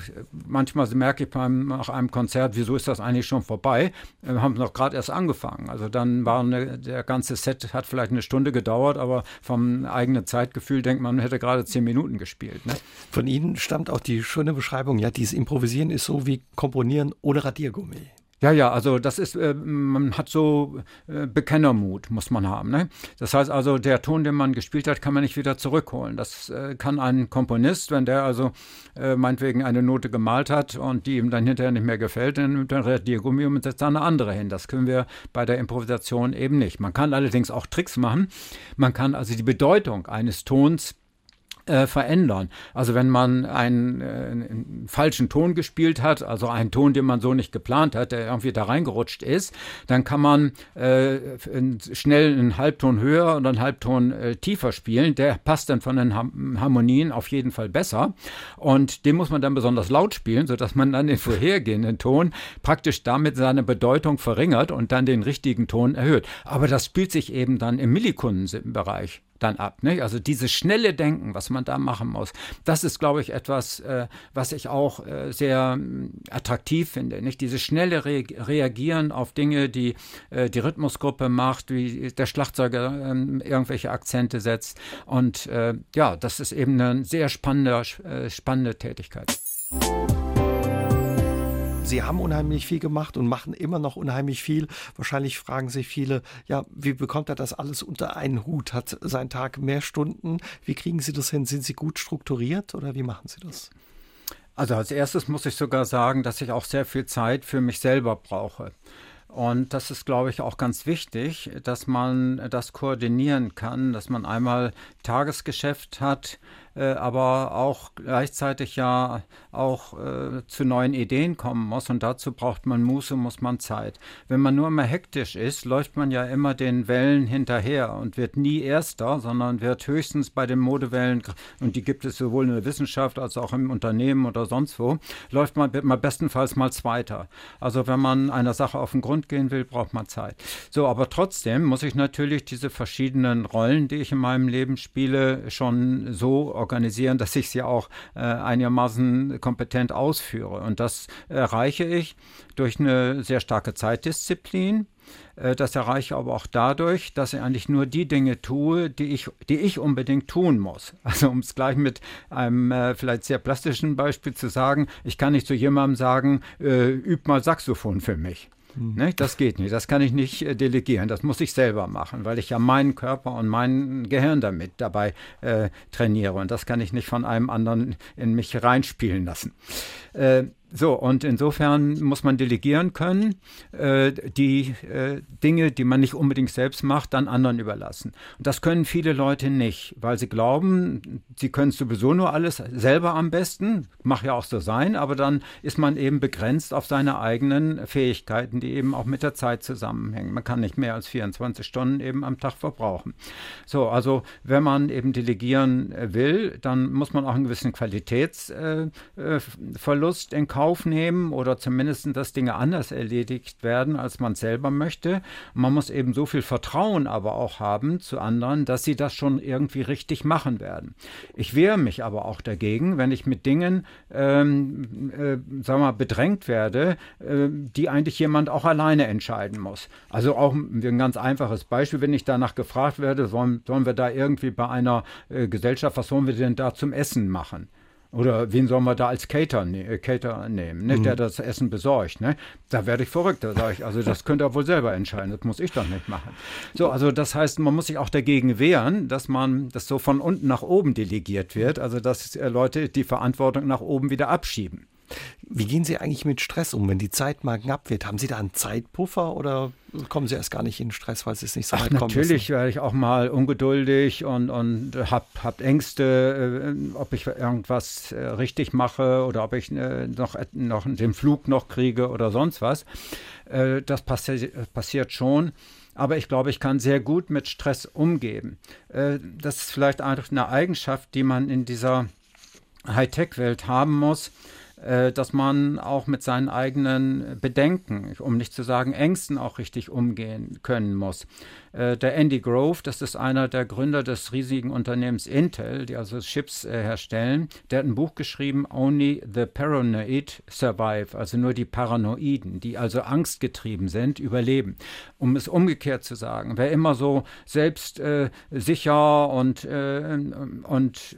manchmal merke ich beim, nach einem Konzert, wieso ist das eigentlich schon vorbei? Wir haben noch gerade erst angefangen. Also dann war eine, der ganze Set hat vielleicht eine Stunde gedauert, aber vom eigenen Zeitgefühl denkt man, man hätte gerade zehn Minuten gespielt. Ne? Von Ihnen stammt auch die schöne Beschreibung, ja, dieses Improvisieren ist so wie Komponieren ohne Radiergummi. Ja, ja, also das ist, äh, man hat so äh, Bekennermut, muss man haben. Ne? Das heißt also, der Ton, den man gespielt hat, kann man nicht wieder zurückholen. Das äh, kann ein Komponist, wenn der also äh, meinetwegen eine Note gemalt hat und die ihm dann hinterher nicht mehr gefällt, dann nimmt er Radiergummi und setzt da eine andere hin. Das können wir bei der Improvisation eben nicht. Man kann allerdings auch Tricks machen. Man kann also die Bedeutung eines Tons äh, verändern. Also wenn man einen, äh, einen, falschen Ton gespielt hat, also einen Ton, den man so nicht geplant hat, der irgendwie da reingerutscht ist, dann kann man äh, schnell einen Halbton höher und einen Halbton äh, tiefer spielen. Der passt dann von den Harmonien auf jeden Fall besser. Und den muss man dann besonders laut spielen, sodass man dann den vorhergehenden Ton praktisch damit seine Bedeutung verringert und dann den richtigen Ton erhöht. Aber das spielt sich eben dann im Millikundenbereich dann ab. Nicht? Also dieses schnelle Denken, was man da machen muss, das ist, glaube ich, etwas, äh, was ich auch äh, sehr äh, attraktiv finde. Nicht? Dieses schnelle Re Reagieren auf Dinge, die äh, die Rhythmusgruppe macht, wie der Schlagzeuger ähm, irgendwelche Akzente setzt. Und äh, ja, das ist eben eine sehr spannende, äh, spannende Tätigkeit. Sie haben unheimlich viel gemacht und machen immer noch unheimlich viel. Wahrscheinlich fragen sich viele, ja, wie bekommt er das alles unter einen Hut? Hat sein Tag mehr Stunden? Wie kriegen Sie das hin? Sind Sie gut strukturiert oder wie machen Sie das? Also als erstes muss ich sogar sagen, dass ich auch sehr viel Zeit für mich selber brauche. Und das ist, glaube ich, auch ganz wichtig, dass man das koordinieren kann, dass man einmal Tagesgeschäft hat, aber auch gleichzeitig ja auch äh, zu neuen Ideen kommen muss und dazu braucht man Muße, muss man Zeit. Wenn man nur immer hektisch ist, läuft man ja immer den Wellen hinterher und wird nie Erster, sondern wird höchstens bei den Modewellen, und die gibt es sowohl in der Wissenschaft als auch im Unternehmen oder sonst wo, läuft man, wird man bestenfalls mal Zweiter. Also wenn man einer Sache auf den Grund gehen will, braucht man Zeit. So, aber trotzdem muss ich natürlich diese verschiedenen Rollen, die ich in meinem Leben spiele, schon so organisieren organisieren, dass ich sie auch äh, einigermaßen kompetent ausführe. Und das erreiche ich durch eine sehr starke Zeitdisziplin. Äh, das erreiche ich aber auch dadurch, dass ich eigentlich nur die Dinge tue, die ich, die ich unbedingt tun muss. Also um es gleich mit einem äh, vielleicht sehr plastischen Beispiel zu sagen, ich kann nicht zu jemandem sagen, äh, üb mal Saxophon für mich. Ne? Das geht nicht. Das kann ich nicht äh, delegieren. Das muss ich selber machen, weil ich ja meinen Körper und mein Gehirn damit dabei äh, trainiere. Und das kann ich nicht von einem anderen in mich reinspielen lassen. Äh, so, und insofern muss man delegieren können, äh, die äh, Dinge, die man nicht unbedingt selbst macht, dann anderen überlassen. Und das können viele Leute nicht, weil sie glauben, sie können sowieso nur alles selber am besten, mag ja auch so sein, aber dann ist man eben begrenzt auf seine eigenen Fähigkeiten, die eben auch mit der Zeit zusammenhängen. Man kann nicht mehr als 24 Stunden eben am Tag verbrauchen. So, also wenn man eben delegieren äh, will, dann muss man auch einen gewissen Qualitätsverlust in Kauf Kauf nehmen oder zumindest, dass Dinge anders erledigt werden, als man selber möchte. Man muss eben so viel Vertrauen aber auch haben zu anderen, dass sie das schon irgendwie richtig machen werden. Ich wehre mich aber auch dagegen, wenn ich mit Dingen, ähm, äh, sagen wir mal, bedrängt werde, äh, die eigentlich jemand auch alleine entscheiden muss. Also auch ein ganz einfaches Beispiel, wenn ich danach gefragt werde, sollen, sollen wir da irgendwie bei einer äh, Gesellschaft, was sollen wir denn da zum Essen machen? Oder wen sollen wir da als Cater, ne äh, Cater nehmen, ne? Mhm. der das Essen besorgt? Ne? Da werde ich verrückt. Da sage ich, also das könnt ihr wohl selber entscheiden, das muss ich doch nicht machen. So, also das heißt, man muss sich auch dagegen wehren, dass man das so von unten nach oben delegiert wird, also dass äh, Leute die Verantwortung nach oben wieder abschieben. Wie gehen Sie eigentlich mit Stress um, wenn die Zeit mal knapp wird? Haben Sie da einen Zeitpuffer oder kommen Sie erst gar nicht in Stress, weil Sie es nicht so weit Ach, kommen Natürlich werde ich auch mal ungeduldig und, und habe hab Ängste, äh, ob ich irgendwas äh, richtig mache oder ob ich äh, noch, noch den Flug noch kriege oder sonst was. Das passi passiert schon. Aber ich glaube, ich kann sehr gut mit Stress umgehen. Das ist vielleicht eine Eigenschaft, die man in dieser Hightech-Welt haben muss dass man auch mit seinen eigenen Bedenken, um nicht zu sagen Ängsten, auch richtig umgehen können muss. Äh, der Andy Grove, das ist einer der Gründer des riesigen Unternehmens Intel, die also Chips äh, herstellen, der hat ein Buch geschrieben, Only the Paranoid Survive, also nur die Paranoiden, die also angstgetrieben sind, überleben. Um es umgekehrt zu sagen, wer immer so selbst äh, sicher und, äh, und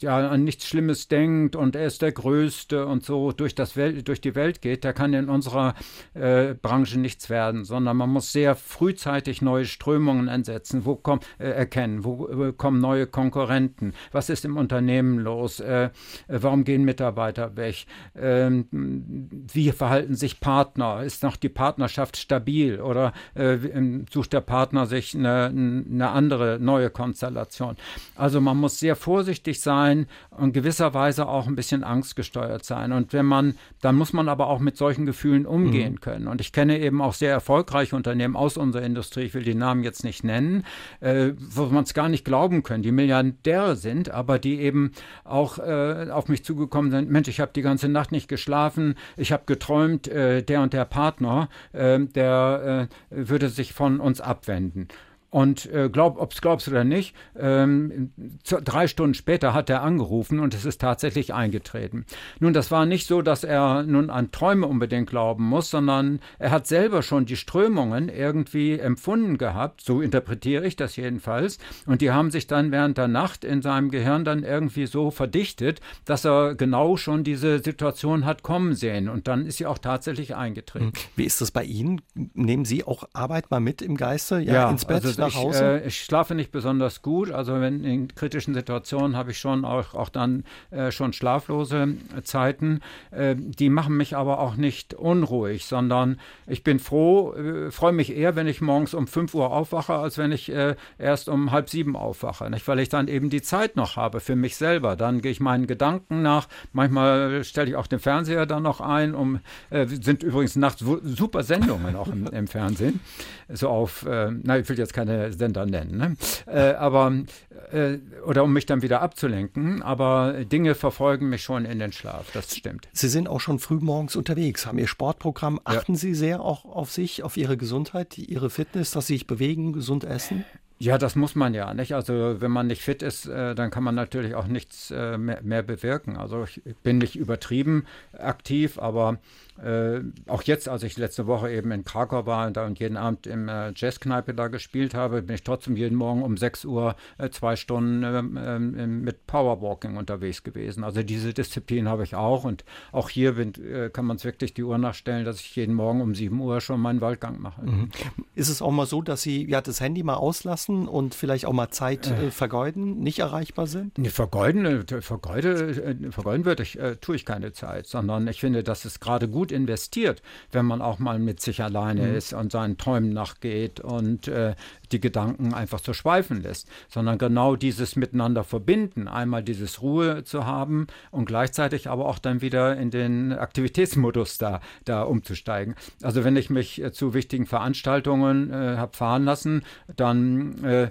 ja, an nichts Schlimmes denkt und er ist der Größte und so durch, das Welt, durch die Welt geht, der kann in unserer äh, Branche nichts werden, sondern man muss sehr frühzeitig neue Strömungen ansetzen, wo komm, äh, erkennen, wo äh, kommen neue Konkurrenten, was ist im Unternehmen los, äh, warum gehen Mitarbeiter weg, ähm, wie verhalten sich Partner, ist noch die Partnerschaft stabil oder äh, ähm, sucht der Partner sich eine, eine andere neue Konstellation. Also man muss sehr vorsichtig sein und gewisserweise auch ein bisschen angstgesteuert sein. Und wenn man, dann muss man aber auch mit solchen Gefühlen umgehen mhm. können. Und ich kenne eben auch sehr erfolgreiche Unternehmen aus unserer Industrie, ich will die Namen Namen jetzt nicht nennen, äh, wo man es gar nicht glauben können, die Milliardäre sind, aber die eben auch äh, auf mich zugekommen sind, Mensch, ich habe die ganze Nacht nicht geschlafen, ich habe geträumt, äh, der und der Partner, äh, der äh, würde sich von uns abwenden. Und äh, glaub, ob es glaubst oder nicht, ähm, drei Stunden später hat er angerufen und es ist tatsächlich eingetreten. Nun, das war nicht so, dass er nun an Träume unbedingt glauben muss, sondern er hat selber schon die Strömungen irgendwie empfunden gehabt, so interpretiere ich das jedenfalls. Und die haben sich dann während der Nacht in seinem Gehirn dann irgendwie so verdichtet, dass er genau schon diese Situation hat kommen sehen. Und dann ist sie auch tatsächlich eingetreten. Hm. Wie ist das bei Ihnen? Nehmen Sie auch Arbeit mal mit im Geiste? Ja, ja ins Bett? Also nach Hause? Ich, äh, ich, schlafe nicht besonders gut. Also wenn in kritischen Situationen habe ich schon auch, auch dann äh, schon schlaflose Zeiten. Äh, die machen mich aber auch nicht unruhig, sondern ich bin froh, äh, freue mich eher, wenn ich morgens um 5 Uhr aufwache, als wenn ich äh, erst um halb sieben aufwache. Nicht? Weil ich dann eben die Zeit noch habe für mich selber. Dann gehe ich meinen Gedanken nach. Manchmal stelle ich auch den Fernseher dann noch ein. Um, äh, sind übrigens nachts super Sendungen auch im, im Fernsehen. So auf, na, ich will jetzt keine keine Sender nennen. Ne? Äh, aber, äh, oder um mich dann wieder abzulenken, aber Dinge verfolgen mich schon in den Schlaf, das stimmt. Sie sind auch schon früh morgens unterwegs, haben Ihr Sportprogramm. Achten ja. Sie sehr auch auf sich, auf Ihre Gesundheit, Ihre Fitness, dass Sie sich bewegen, gesund essen? Ja, das muss man ja nicht. Also wenn man nicht fit ist, äh, dann kann man natürlich auch nichts äh, mehr, mehr, bewirken. Also ich bin nicht übertrieben aktiv, aber äh, auch jetzt, als ich letzte Woche eben in Krakau war und, da und jeden Abend im äh, Jazzkneipe da gespielt habe, bin ich trotzdem jeden Morgen um 6 Uhr äh, zwei Stunden ähm, ähm, mit Powerwalking unterwegs gewesen. Also diese Disziplin habe ich auch und auch hier bin, äh, kann man es wirklich die Uhr nachstellen, dass ich jeden Morgen um 7 Uhr schon meinen Waldgang mache. Mhm. Ist es auch mal so, dass Sie ja das Handy mal auslassen und vielleicht auch mal Zeit äh, vergeuden, nicht erreichbar sind? Nee, vergeuden, vergeude, vergeuden würde ich, tue ich keine Zeit, sondern ich finde, dass es gerade gut investiert, wenn man auch mal mit sich alleine mhm. ist und seinen Träumen nachgeht und äh, die Gedanken einfach so schweifen lässt, sondern genau dieses Miteinander verbinden, einmal dieses Ruhe zu haben und gleichzeitig aber auch dann wieder in den Aktivitätsmodus da, da umzusteigen. Also wenn ich mich äh, zu wichtigen Veranstaltungen äh, habe fahren lassen, dann äh,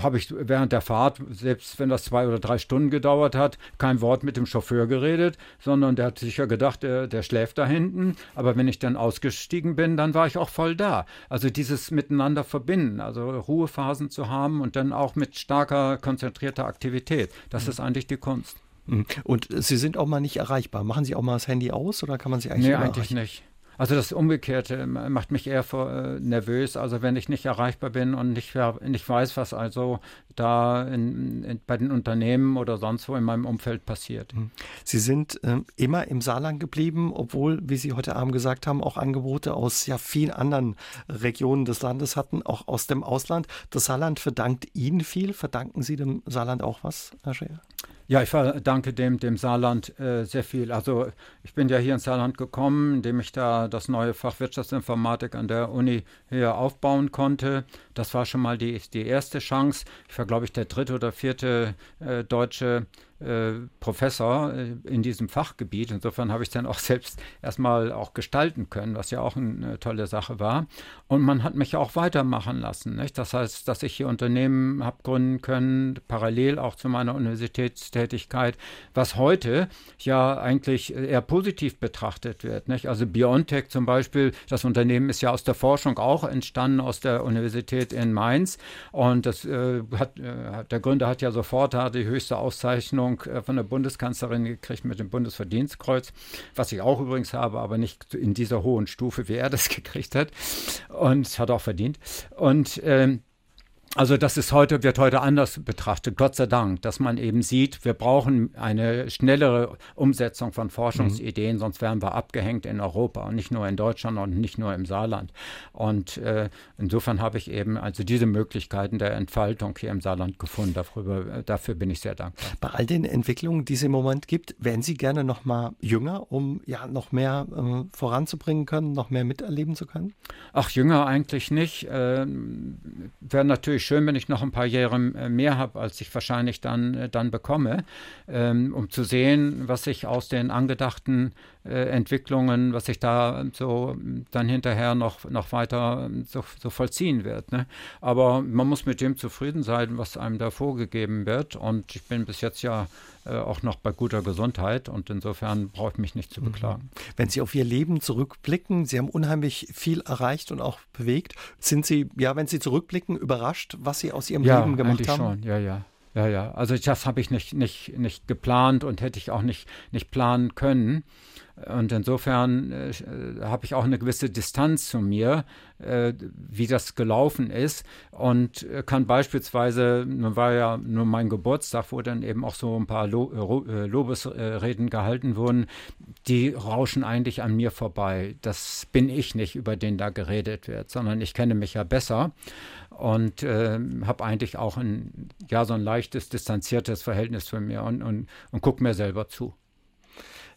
habe ich während der Fahrt, selbst wenn das zwei oder drei Stunden gedauert hat, kein Wort mit dem Chauffeur geredet, sondern der hat sicher gedacht, der, der schläft da hinten. Aber wenn ich dann ausgestiegen bin, dann war ich auch voll da. Also dieses Miteinander verbinden, also Ruhephasen zu haben und dann auch mit starker, konzentrierter Aktivität. Das mhm. ist eigentlich die Kunst. Mhm. Und Sie sind auch mal nicht erreichbar. Machen Sie auch mal das Handy aus oder kann man Sie eigentlich Nee, eigentlich nicht. Also das Umgekehrte macht mich eher vor, äh, nervös. Also wenn ich nicht erreichbar bin und nicht, nicht weiß, was also da in, in, bei den Unternehmen oder sonst wo in meinem Umfeld passiert. Mhm. Sie sind äh, immer im Saarland geblieben, obwohl, wie Sie heute Abend gesagt haben, auch Angebote aus ja vielen anderen Regionen des Landes hatten, auch aus dem Ausland. Das Saarland verdankt Ihnen viel. Verdanken Sie dem Saarland auch was, Herr Scheer? Ja, ich verdanke dem, dem Saarland äh, sehr viel. Also ich bin ja hier ins Saarland gekommen, indem ich da das neue Fach Wirtschaftsinformatik an der Uni hier aufbauen konnte. Das war schon mal die, die erste Chance. Ich war, glaube ich, der dritte oder vierte äh, deutsche Professor äh, in diesem Fachgebiet. Insofern habe ich dann auch selbst erstmal auch gestalten können, was ja auch eine tolle Sache war. Und man hat mich auch weitermachen lassen. Nicht? Das heißt, dass ich hier Unternehmen habe gründen können, parallel auch zu meiner Universitätstätigkeit, was heute ja eigentlich eher positiv betrachtet wird. Nicht? Also BioNTech zum Beispiel, das Unternehmen ist ja aus der Forschung auch entstanden, aus der Universität in Mainz. Und das äh, hat, äh, der Gründer hat ja sofort die höchste Auszeichnung Anerkennung äh, von der Bundeskanzlerin gekriegt mit dem Bundesverdienstkreuz, was ich auch übrigens habe, aber nicht in dieser hohen Stufe, wie er das gekriegt hat. Und hat auch verdient. Und ähm, also das ist heute, wird heute anders betrachtet, Gott sei Dank, dass man eben sieht, wir brauchen eine schnellere Umsetzung von Forschungsideen, mhm. sonst wären wir abgehängt in Europa und nicht nur in Deutschland und nicht nur im Saarland. Und äh, insofern habe ich eben also diese Möglichkeiten der Entfaltung hier im Saarland gefunden. Darüber, äh, dafür bin ich sehr dankbar. Bei all den Entwicklungen, die es im Moment gibt, wären Sie gerne noch mal jünger, um ja noch mehr äh, voranzubringen können, noch mehr miterleben zu können? Ach, jünger eigentlich nicht. Äh, Wäre natürlich natürlich schön, wenn ich noch ein paar Jahre äh, mehr habe, als ich wahrscheinlich dann, äh, dann bekomme, ähm, um zu sehen, was sich aus den angedachten Entwicklungen, was sich da so dann hinterher noch, noch weiter ähm, so, so vollziehen wird. Ne? Aber man muss mit dem zufrieden sein, was einem da vorgegeben wird. Und ich bin bis jetzt ja äh, auch noch bei guter Gesundheit und insofern brauche ich mich nicht zu mhm. beklagen. Wenn Sie auf Ihr Leben zurückblicken, Sie haben unheimlich viel erreicht und auch bewegt. Sind Sie, ja, wenn Sie zurückblicken, überrascht, was Sie aus Ihrem ja, Leben gemacht haben? Schon, ja, ja. Ja, ja. Also das habe ich nicht, nicht, nicht geplant und hätte ich auch nicht, nicht planen können. Und insofern äh, habe ich auch eine gewisse Distanz zu mir, äh, wie das gelaufen ist. Und äh, kann beispielsweise, nun war ja nur mein Geburtstag, wo dann eben auch so ein paar Lo äh, Lobesreden gehalten wurden, die rauschen eigentlich an mir vorbei. Das bin ich nicht, über den da geredet wird, sondern ich kenne mich ja besser und äh, habe eigentlich auch ein, ja, so ein leichtes, distanziertes Verhältnis zu mir und, und, und gucke mir selber zu.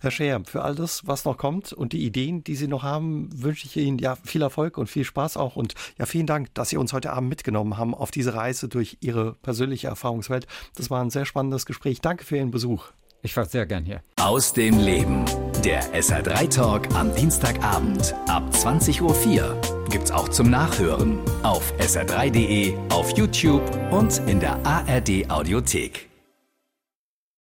Herr Scheer, für all das, was noch kommt und die Ideen, die Sie noch haben, wünsche ich Ihnen ja viel Erfolg und viel Spaß auch. Und ja, vielen Dank, dass Sie uns heute Abend mitgenommen haben auf diese Reise durch Ihre persönliche Erfahrungswelt. Das war ein sehr spannendes Gespräch. Danke für Ihren Besuch. Ich war sehr gern hier. Aus dem Leben. Der SR3 Talk am Dienstagabend ab 20.04 Uhr gibt's auch zum Nachhören auf sr3.de, auf YouTube und in der ARD Audiothek.